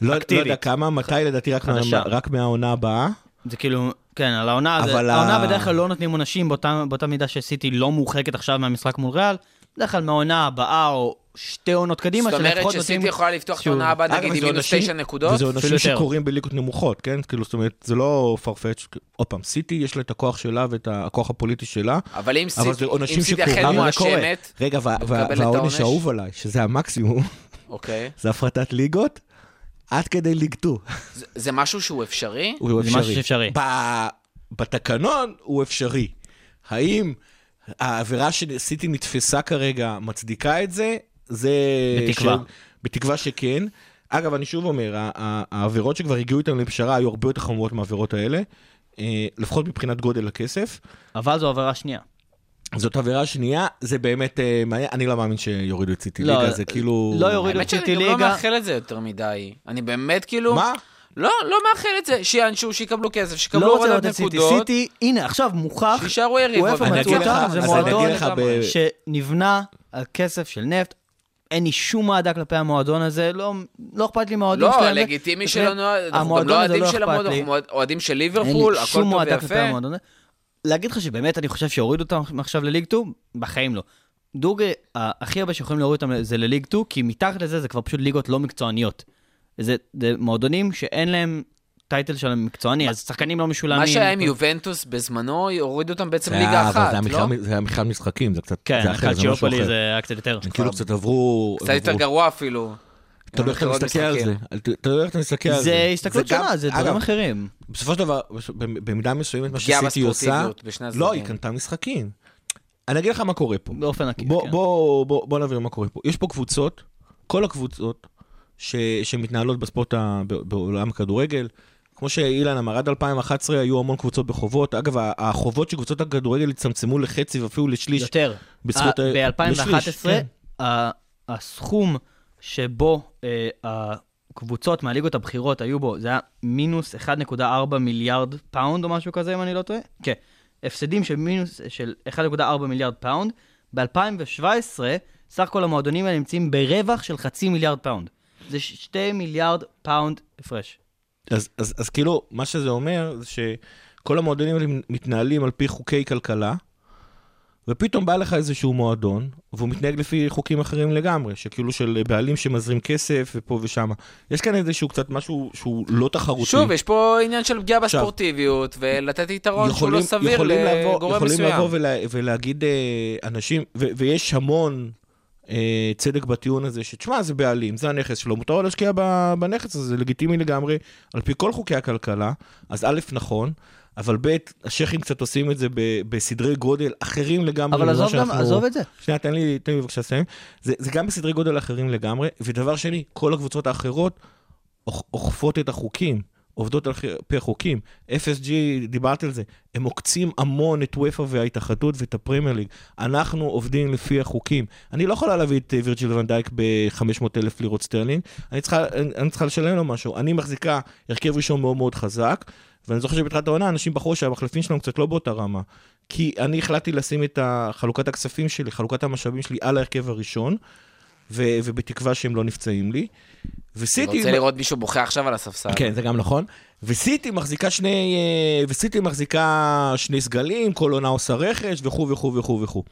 לא לא יודע. כמה, מתי לדעתי רק מה- חדשה. רק מהעונה הבאה. זה כאילו, כן, על העונה, זה, אבל העונה בדרך כלל לא נותנים עונשים באותה, באותה מידה שסיטי לא מורחקת עכשיו מהמשחק מול ריאל, בדרך כלל מהעונה הבאה או שתי עונות קדימה, זאת אומרת שלפחות שסיטי נותנים... יכולה לפתוח את העונה הבאה נגיד עם מינוס תשע נקודות? וזה עונשים. שקורים בליגות נמוכות, כן? כאילו, זאת אומרת, זה לא farfetch. עוד פעם, סיטי יש לה את הכוח שלה ואת הכוח הפוליטי שלה, אבל אם אבל זה סיטי. אכן. מואשמת, רגע, והעונש העונש? האהוב עליי, שזה המקסימום, אוקיי. זה הפרטת ליגות, עד כדי ליג 2. זה- משהו שהוא אפשרי? הוא זה אפשרי. משהו שאפשרי. ב- בתקנון הוא אפשרי. האם העבירה שסיטי נתפסה כרגע מצדיקה את זה? זה... בתקווה. ש... בתקווה שכן. אגב, אני שוב אומר, העבירות שכבר הגיעו איתנו לפשרה היו הרבה יותר חמורות מהעבירות האלה, אה, לפחות מבחינת גודל הכסף. אבל זו עבירה שנייה. זאת עבירה שנייה, זה באמת אה, מעניין, אני לא מאמין שיורידו את סיטי לא, ליגה, זה כאילו... לא יורידו. האמת שאני סיטי גם לא ליגה. מאחל את זה יותר מדי. אני באמת כאילו... מה? לא, לא מאחל את זה. שיענשו, שיקבלו כסף, שיקבלו לא רוצה הורדת לראות את סיטי. נקודות. סיטי, הנה, עכשיו מוכח שיישארו יריבות. אני מצאו אגיד לך- אותם, זה מועדון אגיד לך ב- שנבנה על כסף של נפט. אין לי שום אהדה כלפי המועדון הזה, לא, לא אכפת לי מהאוהדים לא, שלהם. לגיטימי זה- שלא נועד, אנחנו גם לא אוהדים לא של המועדון, לי. אנחנו אוהדים של אין ליברפול, לי הכל שום טוב אוהדה כלפי ויפה. המועדון הזה. להגיד לך שבאמת אני חושב שהורידו אותם עכשיו לליג 2? בחיים לא. דוגרי, ה- הכי הרבה שיכולים להוריד אותם זה לליג 2, כי מתחת לזה זה כבר פשוט ליגות לא מקצועניות. זה, זה מועדונים שאין להם טייטל של מקצועני, אז שחקנים לא משולמים. מה שהיה עם יובנטוס בזמנו, הורידו אותם בעצם זה ליגה אחת, זה לא? זה היה מכלל משחקים, זה קצת... כן, זה אחר, זה משהו אחר. זה היה קצת יותר. הם כאילו קצת עברו... קצת יותר גרוע אפילו. אתה יודע איך אתה מסתכל על משחקים. זה. אתה יודע איך אתה מסתכל על זה. זה הסתכלות שונה, זה דברים אחרים. בסופו של דבר, במידה מסוימת, מה שסיטי עושה, לא. היא קנתה משחקים. אני אגיד לך מה קורה פה. באופן עקיף, כן. בוא, נעביר מה קורה פה. יש פה קבוצות, כל הקבוצות ש, שמתנהלות בספורט, ה, בעולם הכדורגל, כמו שאילן אמר, עד 2011 היו המון קבוצות בחובות. אגב, החובות של קבוצות הכדורגל הצטמצמו לחצי ואפילו לשליש. יותר. בזכות ה- ב-2011, לשליש, כן. הסכום שבו אה, הקבוצות מהליגות הבכירות היו בו, זה היה מינוס 1.4 מיליארד פאונד או משהו כזה, אם אני לא טועה. כן. הפסדים של מינוס של 1.4 מיליארד פאונד. ב-2017, סך כל המועדונים האלה נמצאים ברווח של חצי מיליארד פאונד. זה 2 מיליארד פאונד הפרש. אז, אז, אז כאילו, מה שזה אומר, זה שכל המועדונים האלה מתנהלים על פי חוקי כלכלה, ופתאום בא לך איזשהו מועדון, והוא מתנהג לפי חוקים אחרים לגמרי, שכאילו של בעלים שמזרים כסף ופה ושם. יש כאן איזשהו קצת משהו שהוא לא תחרותי. שוב, יש פה עניין של פגיעה עכשיו, בספורטיביות, ולתת יתרון שהוא יכולים, לא סביר יכולים לגורם יכולים מסוים. לבוא ולה, ולהגיד אה, אנשים, ו, ויש המון צדק בטיעון הזה, שתשמע, זה בעלים, זה הנכס שלו, מותר להשקיע בנכס הזה, זה לגיטימי לגמרי, על פי כל חוקי הכלכלה, אז א', נכון, אבל ב', השייחים קצת עושים את זה ב- בסדרי גודל אחרים לגמרי. אבל עזוב גם, שאנחנו- עזוב את זה. שנייה, תן לי, תן לי בבקשה לסיים. זה, זה גם בסדרי גודל אחרים לגמרי, ודבר שני, כל הקבוצות האחרות אוכ- אוכפות את החוקים, עובדות על פי החוקים. FSG, דיברתי על זה, הם עוקצים המון את אופ"א וההתאחדות ואת הפרמייר ליג. אנחנו עובדים לפי החוקים. אני לא יכולה להביא את אה, וירג'יל ואן דייק ב-500 אלף לירות סטרלינג, אני צריכה, אני, צריכה לשלם לו משהו. אני מחזיקה הרכב ראשון מאוד מאוד חזק, ואני זוכר שבתחילת העונה אנשים בחרו שהמחלפים שלנו קצת לא באותה רמה. כי אני החלטתי לשים את חלוקת הכספים שלי, חלוקת המשאבים שלי על ההרכב הראשון, ו- ובתקווה שהם לא נפצעים לי. אני וסיטי... רוצה לראות מישהו בוכה עכשיו על הספסל. כן, זה גם נכון. וסיטי מחזיקה שני, אה, וסיטי מחזיקה שני סגלים, כל עונה עושה רכש וכו' וכו' וכו' וכו'.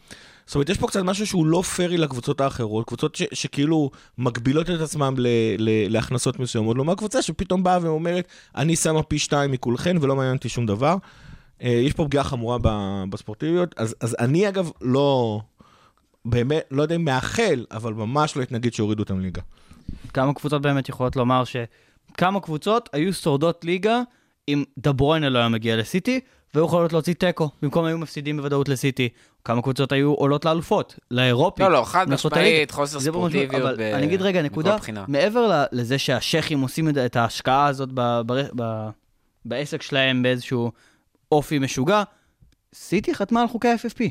זאת אומרת, יש פה קצת משהו שהוא לא פרי לקבוצות האחרות, קבוצות ש, שכאילו מגבילות את עצמן ל, ל, להכנסות מסוימות, לעומת קבוצה שפתאום באה ואומרת, אני שמה פי שתיים מכולכן ולא מעניין אותי שום דבר. אה, יש פה פגיעה חמורה בספורטיביות, אז, אז אני אגב לא, באמת, לא יודע אם מאחל, אבל ממש לא אתנגד שיורידו אותם ליגה. כמה קבוצות באמת יכולות לומר שכמה קבוצות היו שורדות ליגה אם דברוינה לא היה מגיע לסיטי, והיו יכולות להוציא תיקו, במקום היו מפסידים בוודאות לסיטי. כמה קבוצות היו עולות לאלופות, לאירופי. לא, לא, חד משמעית. חוסר ספורטיביות אבל ב- אני אגיד רגע, נקודה. מעבר ל- לזה שהשייחים עושים את- את ההשקעה הזאת ב- ב- ב- בעסק שלהם באיזשהו אופי משוגע, סיטי חתמה על חוקי ה-FFP.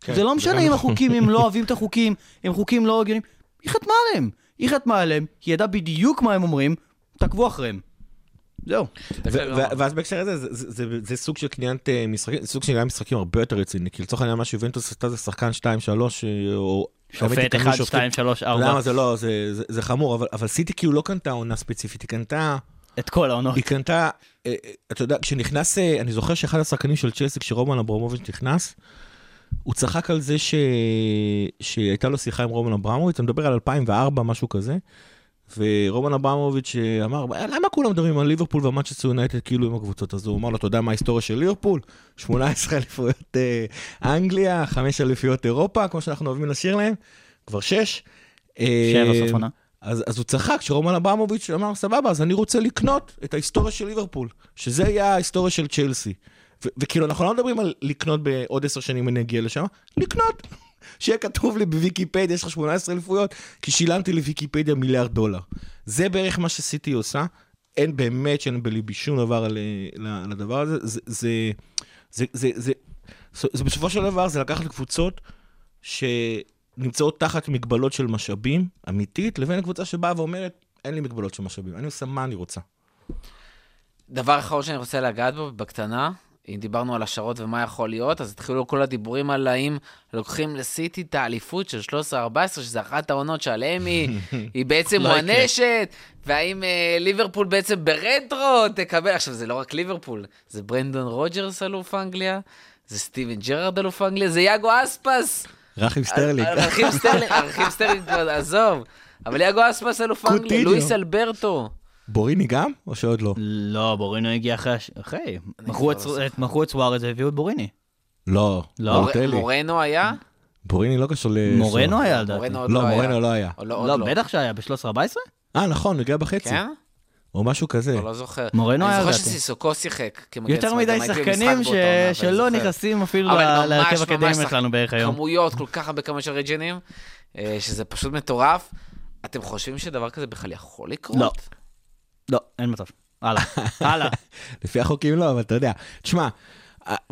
כן, זה לא משנה אם. החוקים, הם לא אוהבים את החוקים, הם חוקים לא הגיוניים, היא חתמה עליהם. היא חתמה עליהם, היא ידעה בדיוק מה הם אומרים, תעקבו אחריהם. זהו. ואז בהקשר הזה, זה, זה, זה, זה סוג של קניית אה, משחקים, סוג של קניית משחקים הרבה יותר רציני, כי לצורך העניין מה שיובנטוס עשתה זה שחקן 2-3, אה, או... שופט קנו 1, שופטים. 2, 3, אתה יודע 4, מה, זה לא, זה, חמור, אבל, סיטי כאילו לא קנתה עונה ספציפית, היא קנתה, את כל העונות. היא קנתה, אה, אתה יודע, כשנכנס, אני זוכר שאחד השחקנים של צ'לסי, כשרומן אברמוביץ' נכנס, הוא צחק על זה ש... שהייתה לו שיחה עם רומן אברמוביץ', אתה מדבר על 2004, משהו כזה, ורומן אברמוביץ' אמר, למה כולם מדברים על ליברפול ומנצ'סטר יונייטד כאילו עם הקבוצות? אז הוא אמר לו, אתה יודע מה ההיסטוריה של ליברפול? 18 אליפויות אה, אנגליה, 5 אליפויות אירופה, כמו שאנחנו אוהבים לשיר להם, כבר 6. שבע סוף עונה. אז, אז הוא צחק כשרומן אברמוביץ' אמר, סבבה, אז אני רוצה לקנות את ההיסטוריה של ליברפול, שזה יהיה ההיסטוריה של צ'לסי. וכאילו, אנחנו לא מדברים על לקנות בעוד עשר שנים אני אגיע לשם, לקנות. שיהיה כתוב לי בוויקיפדיה, יש לך 18 אליפויות, כי שילמתי לוויקיפדיה מיליארד דולר. זה בערך מה שסיטי עושה. אין באמת שאין בליבי שום דבר על, על, על הדבר הזה. זה, זה, זה, זה, זה, זה, זה בסופו של דבר, זה לקחת קבוצות שנמצאות תחת מגבלות של משאבים, אמיתית, לבין קבוצה שבאה ואומרת, אין לי מגבלות של משאבים, אני עושה מה אני רוצה. דבר אחרון שאני רוצה לגעת בו, בקטנה, אם דיברנו על השערות ומה יכול להיות, אז התחילו כל הדיבורים על האם לוקחים לסיטי את האליפות של 13-14, שזה אחת העונות שעליהם היא, היא בעצם לא. מוענשת, והאם אה, ליברפול בעצם ברטרו תקבל, עכשיו זה לא רק ליברפול, זה ברנדן רוג'רס אלוף אנגליה, זה סטיבן ג'רארד אלוף אנגליה, זה יאגו אספאס. רחים סטרלינג. ארכיב סטרלינג, ארכיב סטרלינג, עזוב. אבל יאגו אספאס אלוף אנגליה. לואיס אלברטו. בוריני גם? או שעוד לא? לא, בורינו הגיע אחרי... הש- אחרי. מכרו כבר את- לא מכרו את סוארז והביאו את בוריני. לא. לא. מורנו היה? בוריני לא קשור ל... מורנו היה לדעתי. לא, לא. מורנו לא היה. לא, לא, לא. בטח שהיה ב-13-14? אה, נכון, הגיע בחצי. כן? או משהו כזה. לא, לא זוכר. מורנו היה אני לדעתי. זוכר שסיסוקו שיחק כמגן יותר מדי שחקנים שלא. נכנסים אפילו אבל ל- ממש, להרכב שח- שלנו בערך היום. כמויות, כל כך הרבה כמה של ריג'נים, אה, שזה פשוט מטורף. אתם חושבים שדבר כזה בכלל יכול לקרות? לא. לא, אין מצב. הלאה, הלאה. לפי החוקים לא, אבל אתה יודע. תשמע,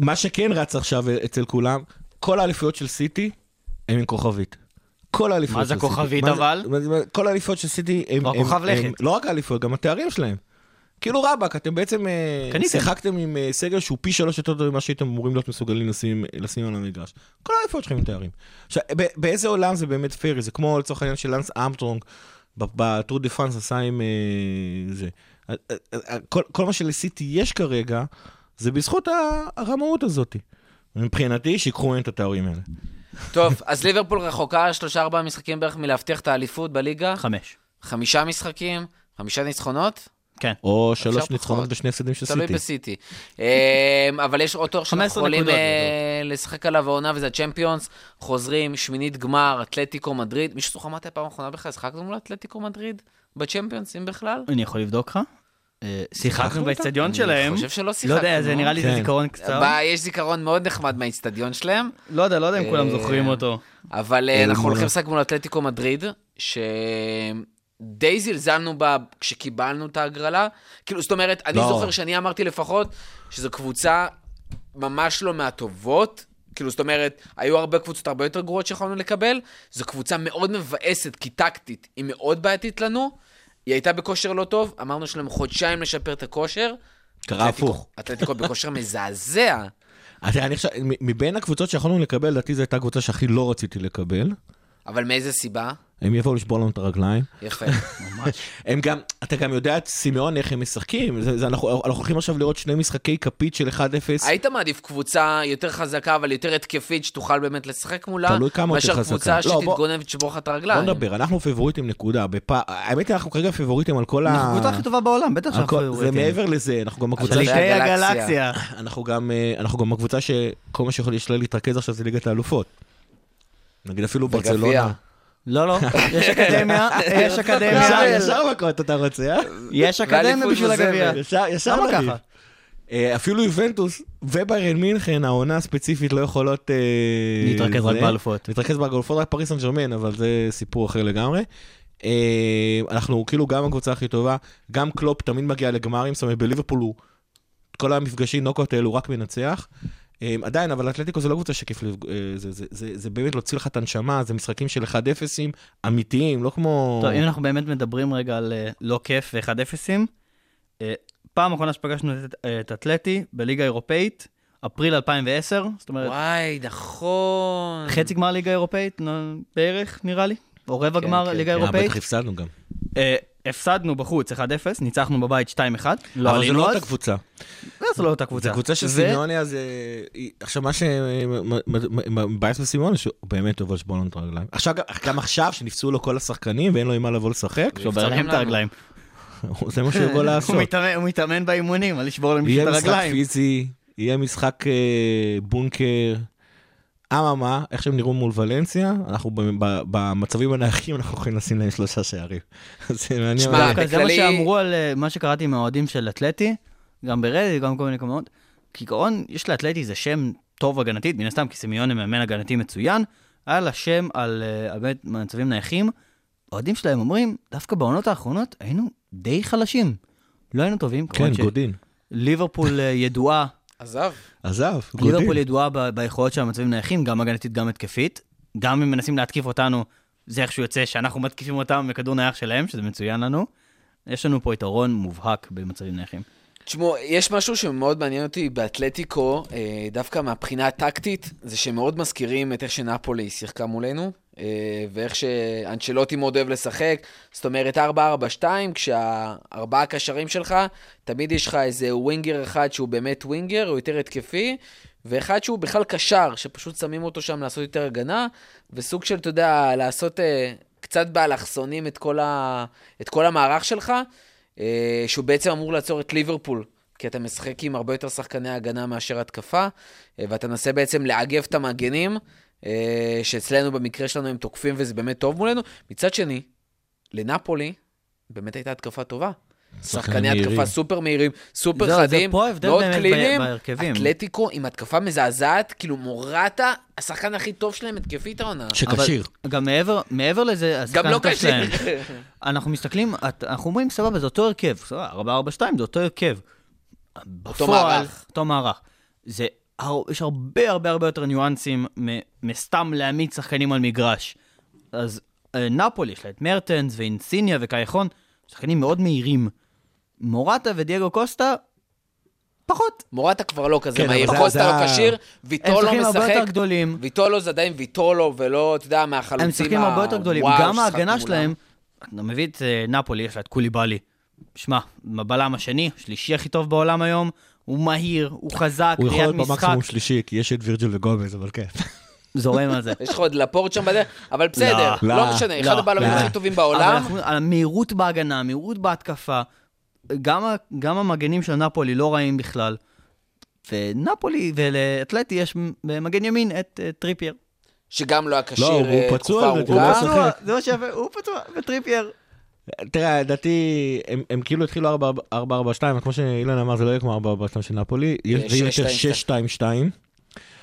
מה שכן רץ עכשיו אצל כולם, כל האליפויות של סיטי הם עם כוכבית. כל האליפויות של סיטי. כוכבית מה זה- אבל? מה זה- כל האליפויות של סיטי הם... הם- כוכב הם- לכת. לא רק האליפויות, גם התארים שלהם. כאילו רבאק, אתם בעצם אה. שיחקתם עם אה, סגל שהוא פי שלוש יותר טוב ממה שהייתם אמורים להיות מסוגלים לשים, לשים על המגרש. כל האליפויות שלכם עם תארים. עכשיו, באיזה עולם זה באמת פייר? זה כמו לצורך העניין של לנס אמטרונג בטור דה פרנס עשה עם אה, זה. כל, כל מה שלסיטי יש כרגע, זה בזכות הרמאות הזאת. מבחינתי, שיקחו מהם את התארים האלה. טוב, אז ליברפול רחוקה שלושה ארבעה משחקים בערך מלהבטיח את האליפות בליגה. חמש. חמישה משחקים, חמישה ניצחונות, כן. או שלוש. ניצחונות בשני הפסדים של תלוי סיטי. בסיטי. אה, אבל יש עוד תואר שאנחנו 15 יכולים אה, לשחק עליו העונה, וזה הצ'מפיונס. חוזרים, שמינית גמר, אתלטיקו מדריד. מישהו זוכר מתי הפעם האחרונה בכלל שחקנו מול אתלטיקו מדריד? בצ'מפיונס, אם בכלל? אני יכול לבדוק לך? אה, שיחקנו? באצטדיון אני שלהם. חושב שלא לא שיחקנו. יודע, זה נראה לי כן. זה זיכרון קצר. יש זיכרון מאוד נחמד מהאיצטדיון שלהם, לא יודע, לא יודע אם כולם אה, זוכרים אותו. אבל אנחנו מול- הולכים לשחק מול אתלטיקו מדריד, שדי זלזלנו בה כשקיבלנו את ההגרלה. כאילו, זאת אומרת, אני לא. זוכר שאני אמרתי לפחות שזו קבוצה ממש לא מהטובות. כאילו, זאת אומרת, היו הרבה קבוצות הרבה יותר גרועות שיכולנו לקבל. זו קבוצה מאוד מבאסת, כי טקטית היא מאוד בעייתית לנו. היא הייתה בכושר לא טוב, אמרנו שיש להם חודשיים לשפר את הכושר. קרה הפוך. אתלטיקו בכושר מזעזע. אני חושב, מבין הקבוצות שיכולנו לקבל, לדעתי זו הייתה הקבוצה שהכי לא רציתי לקבל. אבל מאיזה סיבה? הם יבואו לשבור לנו את הרגליים. יפה. הם גם, אתה גם יודע את סימאון איך הם משחקים, זה, זה, אנחנו, אנחנו הולכים עכשיו לראות שני משחקי כפית של 1-0. היית מעדיף קבוצה יותר חזקה, אבל יותר התקפית, שתוכל באמת לשחק מולה, תלוי כמה יותר מאשר חזקה. קבוצה לא, בוא- שתתגונן ותשבור לך את בוא הרגליים. נדבר, אנחנו פיבוריטים נקודה. בפ... האמת היא, אנחנו כרגע פיבוריטים על כל ה... אנחנו הקבוצה הכי טובה בעולם, בטח שאנחנו כל... זה. מעבר לזה, אנחנו גם הקבוצה, שליטי הגלקסיה. אנחנו גם, אה, אנחנו גם הקבוצה שכל מה שיכול להתרכז עכשיו זה ליגת האלופות. נגיד אפילו. ברצלונה. לא, לא, יש אקדמיה, יש אקדמיה, ישר מכות אתה רוצה, אה? יש אקדמיה בשביל. הגביע. ישר. ככה? אה, אפילו יובנטוס וביירן מינכן, העונה הספציפית לא יכולות... אה, להתרכז רק באלופות. להתרכז באלופות, רק פריס סן ג'רמן, אבל זה סיפור אחר לגמרי. אה, אנחנו כאילו גם הקבוצה הכי טובה, גם קלופ תמיד מגיע לגמרים, זאת אומרת בליברפול הוא, כל המפגשים נוקאאוט האלו רק מנצח. אה, עדיין, אבל אתלטיקו זה לא קבוצה שכיף, לפג- אה, זה, זה, זה, זה באמת להוציא לך את הנשמה, זה משחקים של 1-0 אמיתיים, לא כמו... טוב, אם אנחנו באמת מדברים רגע על אה, לא כיף ו-1-0, אה, פעם אחרונה שפגשנו את- את אתלטי בליגה האירופאית, אפריל 2010, זאת אומרת, וואי, נכון. חצי גמר ליגה אירופאית, נו, בערך, נראה לי, או רבע כן, גמר כן, ליגה כן. אה, אירופאית. בטח הפסדנו גם. הפסדנו בחוץ 1-0, ניצחנו בבית 2-1, לא אבל זה לא אז. אותה קבוצה. לא, זו לא אותה קבוצה. זה קבוצה של סימיוני, אז... אה, עכשיו, מה שמבאס בסימיוני, שהוא באמת לשבור לנו את הרגליים. עכשיו, גם עכשיו, שנפצעו לו כל השחקנים ואין לו עם מה לבוא לשחק, שובר להם את. הרגליים. זה מה שהוא יבוא הוא לעשות. הוא מתאמן באימונים על לשבור להם יהיה את משחק הרגליים. פיזי, יהיה משחק אה, בונקר. אממה, איך שהם נראו מול ולנסיה, אנחנו ב- ב- במצבים הנייחים, אנחנו יכולים לשים להם שלושה שערים. זה מעניין. שמע, זה מה שאמרו על אה, מה שקראתי מהאוהדים של אתלטי, גם ברדיט, גם בכל מיני מקומות. כעיקרון, יש לאתלטי זה שם טוב הגנתית, מן הסתם, כי סמיון מאמן הגנתי מצוין, היה לה שם על אה, באמת מצבים נייחים. האוהדים שלהם אומרים, דווקא בעונות האחרונות היינו די חלשים. לא היינו טובים. כן, גודין. ליברפול אה, ידועה, עזב. עזב, גודין. ליברפול ידועה ב- ביכולות של המצבים נייחים, גם הגנתית, גם התקפית. גם אם מנסים להתקיף אותנו, זה איכשהו יוצא שאנחנו מתקיפים אותם בכדור נייח שלהם, שזה מצוין לנו. יש לנו פה יתרון מובהק במצבים נייחים. תשמעו, יש משהו שמאוד מעניין אותי באתלטיקו, אה, דווקא מהבחינה הטקטית, זה שהם מאוד מזכירים את איך שנפולי שיחקה מולנו, ואיך שאנצ'לוטי מאוד אוהב לשחק. זאת אומרת, 4-4-2, כשהארבעה קשרים שלך, תמיד יש לך איזה ווינגר אחד שהוא באמת ווינגר, הוא יותר התקפי, ואחד שהוא בכלל קשר, שפשוט שמים אותו שם לעשות יותר הגנה, וסוג של, אתה יודע, לעשות אה, קצת באלכסונים את ה, את כל המערך שלך. אה, שהוא בעצם אמור לעצור את ליברפול, כי אתה משחק עם הרבה יותר שחקני הגנה מאשר התקפה, אה, ואתה מנסה בעצם לעגב את המגנים, אה, שאצלנו במקרה שלנו הם תוקפים וזה באמת טוב מולנו. מצד שני, לנפולי באמת הייתה התקפה טובה. שחקני. התקפה סופר מהירים, סופר זה חדים, מאוד קליניים. בהרכבים. אתלטיקו עם התקפה מזעזעת, כאילו מורטה, השחקן הכי טוב שלהם התקפית העונה. שכשיר. גם מעבר, מעבר לזה, השחקן גם לא כשיר. שלהם, אנחנו מסתכלים, אנחנו אומרים, סבבה, זה אותו הרכב, סבבה, 4-4-2 זה אותו הרכב. בפועל, מערך. אותו מערך. זה, יש הרבה הרבה הרבה יותר ניואנסים מ- מסתם להעמיד שחקנים על מגרש. אז אה, נפולי, יש לה את מרטנס ואינסיניה וקייחון, שחקנים מאוד מהירים. מורטה ודייגו קוסטה, פחות. מורטה כבר לא כזה כן, מהיר, קוסטה זה לא ה- כשיר, הם ויטולו שחקנים הרבה משחק. יותר גדולים. ויטולו זה עדיין ויטולו, ולא, אתה יודע, מהחלוצים הם משחקים הרבה יותר גדולים. הוואו גם ההגנה. שלהם, אתה מביא את אה, נפולי, יש לה את קוליבאלי. שמע, בבלם השני, השלישי הכי טוב בעולם היום, הוא מהיר, הוא חזק, הוא יכול להיות במקסימום שלישי, כי יש את וירג'ל וגומז, אבל כן. זורם על זה. יש לך עוד לפורט שם בדרך, אבל בסדר, לא, לא משנה, אחד לא, הבלמים לא. הכי טובים בעולם. המהירות בהגנה, המהירות בהתקפה, גם, המגנים של נפולי לא רעים בכלל. ונפולי ולאתלטי יש במגן ימין את אה, טריפייר. שגם לא היה כשיר לא, הוא אה, פצוע, תקופה הוא לא ארוכה. פצוע, זה מה שיפה, הוא פצוע, וטריפייר. תראה, לדעתי, הם, הם כאילו התחילו 4-4-2, אבל כמו שאילן אמר, זה לא יהיה כמו 4-4-2 של נפולי, אה, יהיה יותר 6-2-2. 6-2-2.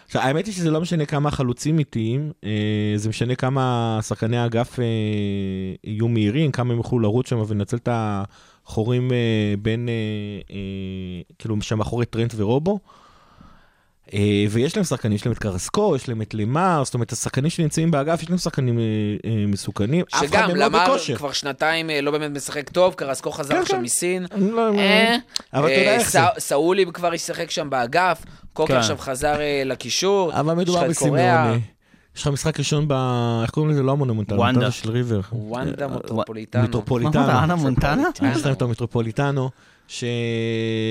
עכשיו, האמת היא שזה לא משנה כמה חלוצים איטיים, אה, זה משנה כמה שחקני האגף אה, יהיו מהירים, כמה הם יוכלו לרוץ שם ולנצל את החורים אה, בין, כאילו, שם מאחורי טרנט ורובו. אה, ויש להם שחקנים, יש להם את קרסקו, יש להם את למר, זאת אומרת, השחקנים שנמצאים באגף, יש להם שחקנים אה, אה, מסוכנים, אף אחד שגם מהם לא למר. כבר שנתיים לא באמת משחק טוב, קרסקו חזר כן, עכשיו כן. מסין. לא, אבל אתה יודע איך זה. סא- סאולי כבר ישחק שם באגף, קוקר כן. עכשיו חזר לקישור. אבל יש מדובר לך את קוריאה. בסימאוני. יש לך משחק ראשון ב... איך קוראים לזה? לא המונומנטל, וונדה. של ריבר. וונדה אה, מטרופוליטנו. מה מטרופוליטנו. אמרת, אנה מונטנה? יש להם את המטרופוליטנו, ש...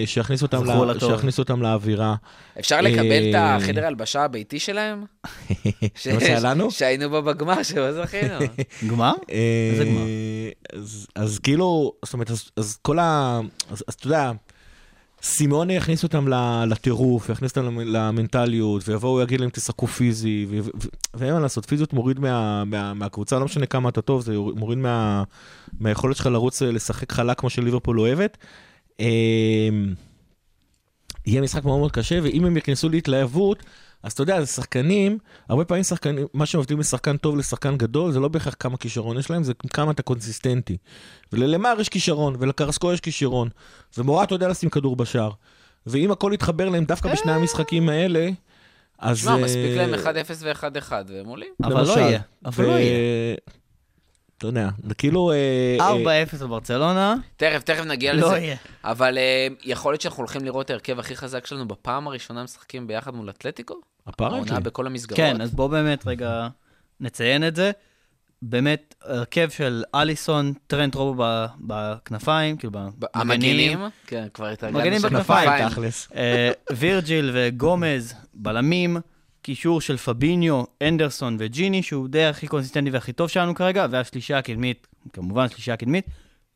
שיכניסו אותם, לה... לטוב. שיכניסו אותם לאווירה. אפשר לקבל את אה, החדר הלבשה הביתי שלהם? זה מה שהיה לנו? שהיינו בו בגמר שלא זכינו. גמר? איזה גמר? אה, אז, אז כאילו, זאת אומרת, אז, אז כל ה... אז, אז אתה יודע, סימונה יכניס אותם לטירוף, יכניס אותם למ- למנטליות, ויבואו, יגיד להם, תשחקו פיזי, ואין מה לעשות, פיזיות מוריד מה, מה, מהקבוצה, לא משנה כמה אתה טוב, זה מוריד מה, מהיכולת שלך לרוץ, אה, לשחק חלק כמו שליברפול אוהבת. אה, יהיה משחק מאוד מאוד קשה, ואם הם יכנסו להתלהבות, אז אתה יודע, זה שחקנים, הרבה פעמים שחקנים, מה שמבדיל משחקן טוב לשחקן גדול, זה לא בהכרח כמה כישרון יש להם, זה כמה אתה קונסיסטנטי. וללמר יש כישרון, ולקרסקו יש כישרון, ומורטו יודע לשים כדור בשער. ואם הכל יתחבר להם דווקא בשני המשחקים האלה, אז... שמע, אה, מספיק להם 1-0 ו-1-1, והם עולים. אבל לא. יהיה, אבל לא יהיה. אתה יודע, זה כאילו... אה, אה, 4-0 בברצלונה, תכף, תכף נגיע לא לזה. יהיה. אבל אה, יכול להיות שאנחנו הולכים לראות את ההרכב הכי חזק שלנו בפעם הראשונה משחקים ביחד מול אתלטיקו? העונה הפארנקי. בכל המסגרות? כן, אז בואו באמת רגע נציין את זה. באמת, הרכב של אליסון, טרנט רובו ב- בכנפיים, כאילו ב- במגנים. המגנים? כן, כבר התרגלנו. מגנים בכנפיים, כנפיים. תכלס. אה, וירג'יל וגומז, בלמים, קישור של פביניו, אנדרסון וג'יני, שהוא די הכי קונסיסטנטי והכי טוב שלנו כרגע, והשלישייה הקדמית, כמובן שלישייה הקדמית,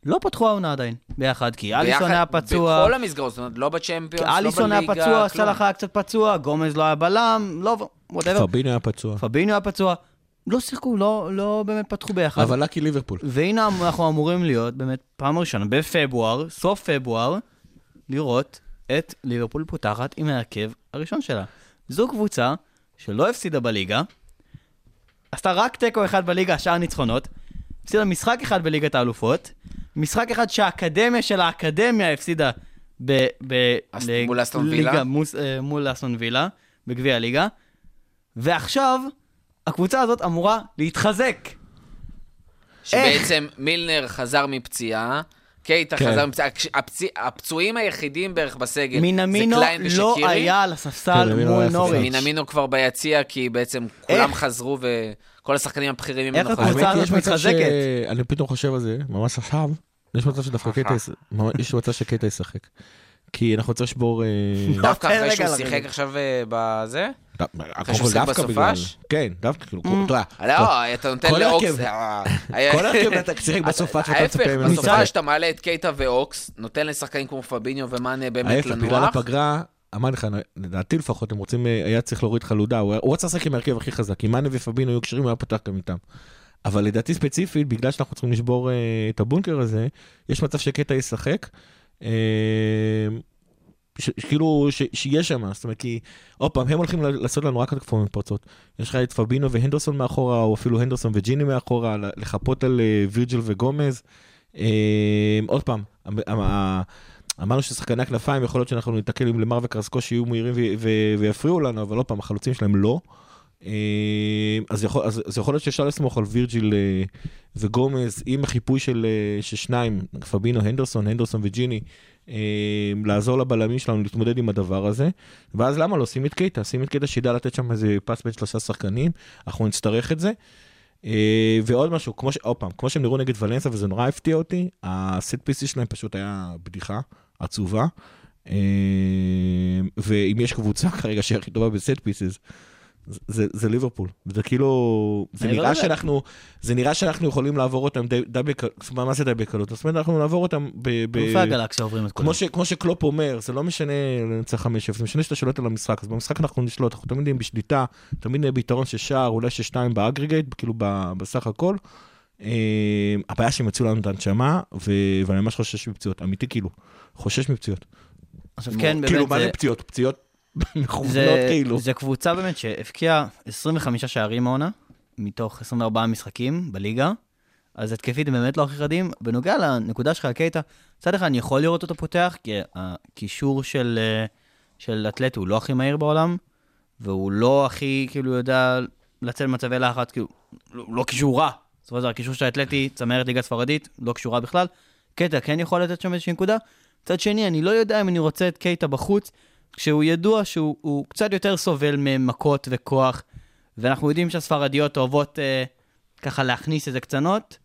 לא פתחו העונה עדיין, ביחד, כי אליסון היה פצוע, בכל המסגרות, זאת אומרת, לא בצ'מפיונס, לא בליגה. אליסון היה פצוע. סלאח היה קצת פצוע, גומז לא היה בלם, לא, whatever, פביניו היה פצוע. פביניו היה פצוע, לא שיחקו, לא, לא באמת פתחו ביחד. אבל lucky ליברפול. והנה אנחנו אמורים להיות, באמת, פעם ראשונה, בפברואר, סוף פברואר, לראות את ליברפול פותחת עם ההרכב הראשון שלה. זו קבוצה שלא הפסידה בליגה, עשתה רק תיקו אחד בליגה, השאר ניצחונות, הפסידה משחק אחד בליגת האלופות, משחק אחד שהאקדמיה של האקדמיה הפסידה ב... ב אס- ל- מול אסטון וילה? מוס- אה, מול אסטון וילה, בגביע הליגה, ועכשיו הקבוצה הזאת אמורה להתחזק. שבעצם מילנר חזר מפציעה, קייטה כן. חזר הכש- הפצי- הפצועים היחידים בערך בסגל זה מינמינו קליין לא ושקירי. היה על כן, הספסל מינמינו מול היה ספסל. נוריץ'. מינמינו כבר ביציע, כי בעצם כולם איך? חזרו וכל השחקנים הבכירים איך ממנו הקבוצה חזרו. הזאת היא, יש מצב מתחזקת. ש- אני פתאום חושב על זה, ממש עכשיו, יש מצב שדווקא קייטה, יס- ממש- יש מצב שקייטה ישחק. כי אנחנו צריכים לשבור... אה, דווקא תן אחרי רגע שהוא לרדת. שיחק עכשיו אה, בזה? קודם שהוא כל שיחק. בסופש? כן, דווקא, כאילו, אתה יודע, לא, אתה נותן לאוקס. אה, כל הרכב אתה שיחק בסופש ואתה ההפך, מצפה ממנו בסופה לשחק. שאתה מעלה את קייטה ואוקס, נותן לשחקנים כמו פביניו ומאנה באמת ההפך, בגלל לנוח. הפגרה, אמרתי לך, לדעתי לפחות, הם רוצים, אה, היה צריך להוריד חלודה, הוא רצה לשחק עם ההרכב הכי חזק, אם מאנה ופבינו היו קשרים, הוא היה פותח גם איתם. אבל לדעתי ספציפית, בגלל שאנחנו צריכים לשבור אה, את הבונקר הזה, יש מצב שקטע ישחק. אה, ש- כאילו, ש- שיהיה שם, זאת אומרת, כי, עוד פעם, הם הולכים לעשות לנו רק התקפות מתפרצות. יש לך את פבינו והנדרסון מאחורה, או אפילו הנדרסון וג'יני מאחורה, לחפות על אה, וירג'ל וגומז. אה, עוד פעם, ה- אמרנו ששחקני הכנפיים, יכול להיות שאנחנו ניתקל עם למר וקרסקו שיהיו מהירים ויפריעו לנו, אבל עוד פעם, החלוצים שלהם לא. אה, אז יכול, אז, אז יכול להיות שאפשר לסמוך על וירג'יל אה, וגומז עם החיפוי של, אה, של שניים, פבינו, הנדרסון, הנדרסון וג'יני, לעזור לבלמים שלנו להתמודד עם הדבר הזה. ואז למה לא? שים את קייטה, שים את קייטה שידע לתת שם איזה פס בין שלושה שחקנים, אנחנו נצטרך את זה. ועוד משהו, כמו ש... עוד פעם, כמו שהם נראו נגד ולנסיה וזה נורא הפתיע אותי, ה set piece שלהם פשוט היה בדיחה עצובה. ואם יש קבוצה כרגע שהיא הכי טובה ב set pieces, זה, זה ליברפול, זה כאילו, זה לא נראה יודע. שאנחנו, זה נראה שאנחנו יכולים לעבור אותם די, די בקלות, מה זה די בקלות? זאת אומרת, אנחנו נעבור אותם ב... ב הגלקסיה עוברים את כולם. כמו, ש, כמו שקלופ אומר, זה לא משנה לנצח 5-0, זה משנה שאתה שולט על המשחק, אז במשחק אנחנו נשלוט, אנחנו תמיד נהיה בשליטה, תמיד נהיה ביתרון של שער, אולי של שתיים באגריגייט, כאילו ב, בסך הכל. אה, הבעיה שהם יצאו לנו את הנשמה, ואני ממש חושש מפציעות, אמיתי כאילו, חושש מפציעות. עכשיו כן, כאילו, באמת, מה זה- זה פציעות? פציעות מכוונות זה, כאילו. זה קבוצה באמת שהבקיעה 25 שערים העונה, מתוך 24 משחקים בליגה, אז התקפית הם באמת לא הכי חדים. בנוגע לנקודה שלך קייטה, מצד אחד אני יכול לראות אותו פותח, כי הקישור של, אה, של אתלט הוא לא הכי מהיר בעולם, והוא לא הכי, כאילו, יודע לצאת במצבי לחץ, כאילו, הוא לא קישור רע. בסופו של דבר, הקישור של האתלטי, צמרת ליגה ספרדית, לא קשורה בכלל. קייטה כן יכול לתת שם איזושהי נקודה. מצד שני, אני לא יודע אם אני רוצה את קייטה בחוץ, כשהוא ידוע שהוא הוא קצת יותר סובל ממכות וכוח, ואנחנו יודעים שהספרדיות אוהבות אה, ככה להכניס איזה קצנות.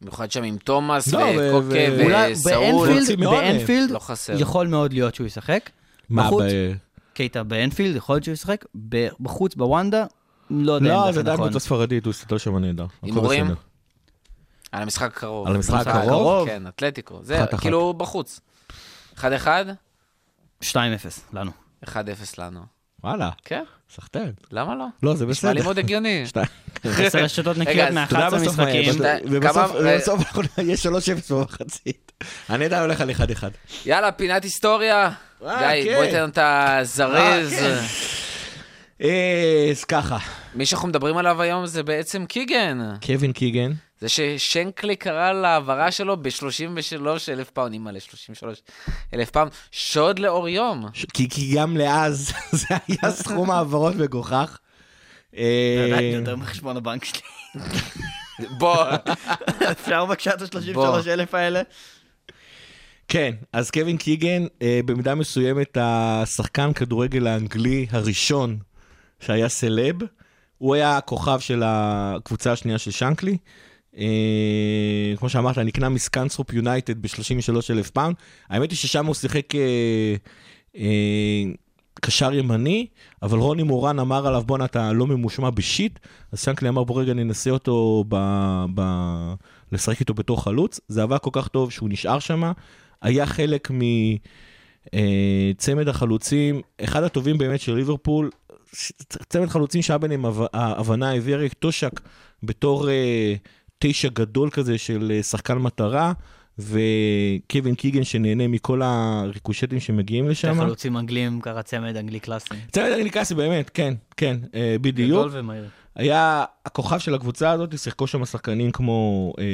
במיוחד שם עם תומאס לא, וקוקה וסאול. באנפילד, לא חסר. יכול מאוד להיות שהוא ישחק. מה, בחוץ, ב- קייטה באנפילד, יכול להיות שהוא ישחק. בחוץ, בוונדה, לא יודע לא, אם זה זה עדיין נכון. קבוצה ספרדית, הוא הסתכל שם נהדר. הימורים? על המשחק הקרוב. על המשחק הקרוב? כן, אתלטיקו. זה אחת אחת. כאילו בחוץ. 1-1, 2-0, לנו. 1-0 לנו. וואלה, כן, סחטיין. למה לא? לא, זה נשמע לי בסדר. מאוד הגיוני. שתיים. עשר רשתות נקיות אז אתה יודע, מ-11 בסוף מה יהיה, משחקים. שתי- ובסוף יהיה 3-0 במחצית. אני עדיין הולך על 1-1. יאללה, פינת היסטוריה. אה, גיא, כן. בואי תן לנו את הזריז. אה, כן. אה, אז ככה, מי שאנחנו מדברים עליו היום זה בעצם קיגן. קווין קיגן, זה ששנקלי קרא להעברה שלו ב-33 אלף פאונד, אימא'לה, 33 אלף פאונד, שוד לאור יום. ש- כי כי גם לאז זה היה סכום העברות מגוחך. אה, זה עדיין יותר מחשבון הבנק שלי. בוא, אפשר בבקשה את ה-33 אלף האלה? כן, אז קווין קיגן, אה, במידה מסוימת השחקן כדורגל האנגלי הראשון שהיה סלב, הוא היה הכוכב של הקבוצה השנייה של שנקלי. אה, כמו שאמרת, נקנה מסקנת'ורפ יונייטד ב-33 אלף פאונד. האמת היא ששם הוא שיחק אה, אה, קשר ימני, אבל רוני מורן אמר עליו, בואנה, אתה לא ממושמע בשיט, אז שנקלי אמר, בוא רגע ננסה אותו, ב, ב, לשחק איתו בתור חלוץ. זה עבד כל כך טוב שהוא נשאר שם. היה חלק מצמד החלוצים, אחד הטובים באמת של ליברפול, צמד חלוצים שהיה ביניהם ההבנה הביא אריק טושק בתור אה, תשע גדול כזה של אה, שחקן מטרה, וקווין קיגן שנהנה מכל הריקושטים שמגיעים לשם. חלוצים אנגלים, ככה צמד אנגלי קלאסי. צמד אנגלי קלאסי באמת, כן, כן, אה, בדיוק. גדול ומהיר. היה הכוכב של הקבוצה הזאת, שיחקו שם שחקנים כמו אה,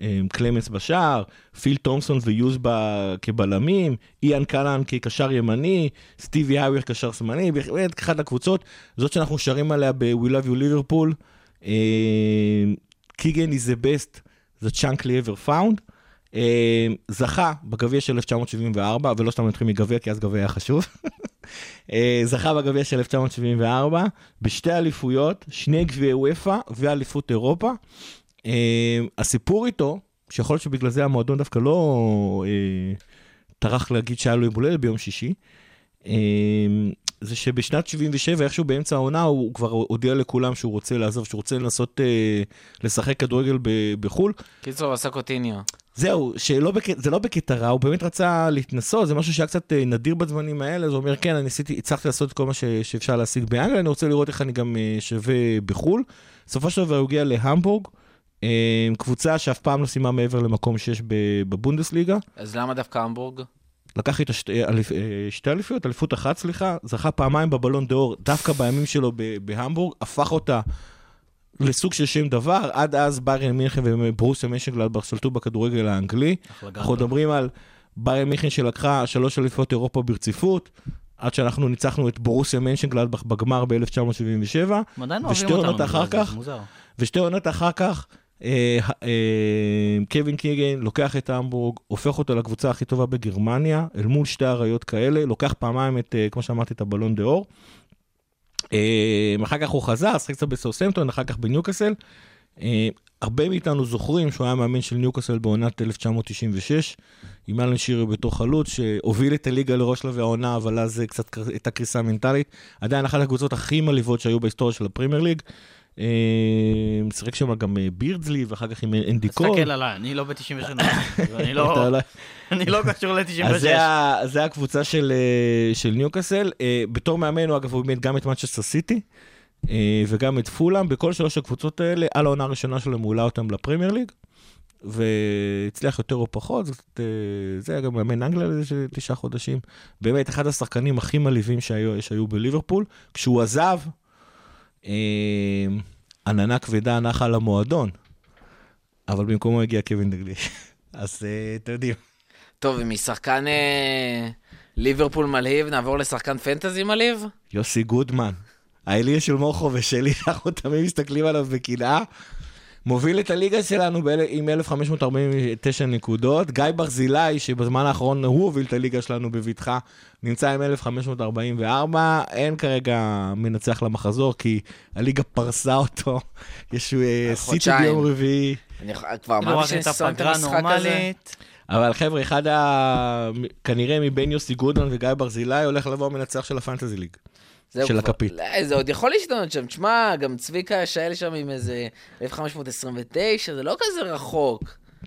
אה, קלמנס בשער, פיל תומסון ויוז בה כבלמים, איאן קלהאן כקשר ימני, סטיב הייוויי קשר שמאלי, באמת אחת הקבוצות, זאת שאנחנו שרים עליה ב-We Love You Liverpool, אה, קיגן is the best that Shankly ever found. אה, זכה בגביע של 1974, ולא סתם נתחיל מגביע, כי אז גביע היה חשוב. אה, זכה בגביע של 1974, בשתי אליפויות, שני גביעי וופא ואליפות אירופה. אה, הסיפור איתו, שיכול להיות שבגלל זה המועדון דווקא לא אה, טרח להגיד שהיה לו יום הולדת ביום שישי, אה, זה שבשנת 77, איכשהו באמצע העונה, הוא כבר הודיע לכולם שהוא רוצה לעזוב, שהוא רוצה לנסות אה, לשחק כדורגל ב- בחו"ל. קיצור, עשה קוטיניו. זהו, שלא בק... זה לא בקטע רע, הוא באמת רצה להתנסות, זה משהו שהיה קצת אה, נדיר בזמנים האלה, אז הוא אומר, כן, אני עשיתי, הצלחתי לעשות את כל מה ש... שאפשר להשיג באנגליה, אני רוצה לראות איך אני גם אה, שווה בחו"ל. בסופו של דבר הוא הגיע להמבורג, אה, קבוצה שאף פעם לא סיימה מעבר למקום 6 בבונדסליגה. אז למה דווקא המבורג? לקח איתה שתי, אליפ, שתי אליפויות, אליפות אחת, סליחה, זכה פעמיים בבלון דה אור, דווקא בימים שלו בהמבורג, הפך אותה לסוג של שם דבר, עד אז ביירן מינכן וברוסיה משנגלדבך שלטו בכדורגל האנגלי. אנחנו. מדברים על ביירן מינכן שלקחה שלוש אליפויות אירופה ברציפות, עד שאנחנו ניצחנו את ברוסיה מנשנגלדבך בגמר ב-1977, הם עדיין ושתי אוהבים אותנו. אחר כך, זה מוזר. ושתי עונות אחר כך, אה, אה, קווין קיגן לוקח את המבורג, הופך אותו לקבוצה הכי טובה בגרמניה, אל מול שתי אריות כאלה, לוקח פעמיים את, אה, כמו שאמרתי, את הבלון דה אור. אה, אחר כך הוא חזר, שחק קצת בסאוסמפטון, אחר כך בניוקאסל. אה, הרבה מאיתנו זוכרים שהוא היה מאמן של ניוקאסל בעונת 1996, עם אלן שירי בתור חלוץ, שהוביל את הליגה לראש שלבי העונה, אבל אז קצת הייתה קריסה מנטלית. עדיין אחת הקבוצות הכי מעליבות שהיו בהיסטוריה של הפרימייר ליג. אה, שיחק שם גם אה, בירדסלי, ואחר כך עם אה, אנדי קול. תסתכל עליי, אני לא ב-98. אני לא- לא- אני לא קשור אז ל-96. זה, ה- זה הקבוצה של, של ניוקאסל. בתור מאמן הוא אגב הוא אימן גם את מנצ'סטר סיטי וגם את פולאם. בכל שלוש הקבוצות האלה, על העונה הראשונה שלו העלה אותם לפרמייר ליג. והצליח יותר או פחות, זאת, זה היה גם מאמן אנגליה לאיזה תשעה חודשים. באמת, אחד השחקנים הכי מלהיבים שהיו, שהיו בליברפול. כשהוא עזב, עננה כבדה נחה על המועדון, אבל במקומו הגיע קווין דגליש. אז אה, אתם יודעים. טוב, ומשחקן אה, ליברפול מלהיב, נעבור לשחקן פנטזי מלהיב? יוסי גודמן, האליה של מורכו ושלי, אנחנו תמיד מסתכלים עליו בקנאה. מוביל את הליגה שלנו באל- עם 1,549 נקודות. גיא ברזילי, שבזמן האחרון הוא הוביל את הליגה שלנו בבטחה, נמצא עם 1,544. אין כרגע מנצח למחזור, כי הליגה פרסה אותו. יש אה, סיטי. ביום רביעי. אני כבר לא אמרתי שונא את פגרה המשחק הזה. נורמלית. אבל חבר'ה, אחד ה... כנראה מבין יוסי גודמן וגיא ברזילי הולך לבוא מנצח של הפנטזי ליג. זהו של כבר. הכפית. לא, זה עוד יכול להשתנות שם. תשמע, גם צביקה שאל שם עם איזה 1529, זה לא כזה רחוק.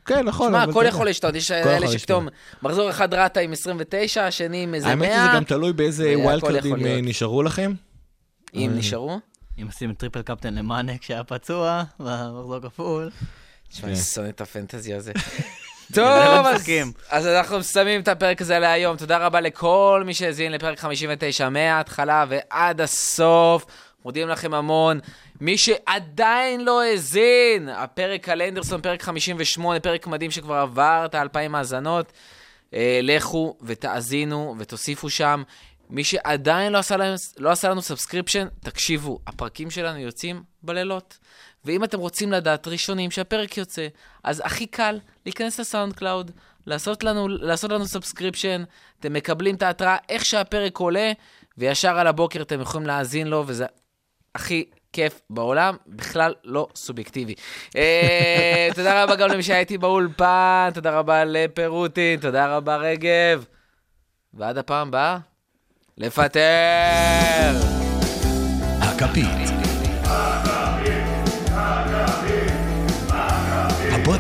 כן, נכון. תשמע, הכל. יכול להשתנות. יש אלה שפתאום מחזור אחד אתה עם 29, השני עם איזה 100. האמת שזה גם תלוי באיזה והכל wild יכול card ים להיות. נשארו לכם. אם נשארו. אם עושים triple captain למאנה כשהיה פצוע, במחזור כפול. תשמע, כן. אני שונא את ה fantasy הזה. טוב, אז. אז אנחנו מסיימים את הפרק הזה להיום. תודה רבה לכל מי שהאזין לפרק 59 מההתחלה ועד הסוף. מודים לכם המון. מי שעדיין לא האזין, הפרק על אנדרסון, פרק 58, פרק מדהים שכבר עבר את האלפיים האזנות. אה, לכו ותאזינו ותוסיפו שם. מי שעדיין לא עשה, להם, לא עשה לנו subscription, תקשיבו, הפרקים שלנו יוצאים בלילות. ואם אתם רוצים לדעת ראשונים שהפרק יוצא, אז הכי קל להיכנס ל SoundCloud, לעשות לנו, לעשות לנו subscription, אתם מקבלים את ההתראה איך שהפרק עולה, וישר על הבוקר אתם יכולים להאזין לו, וזה הכי כיף בעולם, בכלל לא סובייקטיבי. אה, תודה רבה גם למי שהיה איתי באולפן, תודה רבה לפירוטין, תודה רבה רגב. ועד הפעם הבאה, לפטר! הכפית.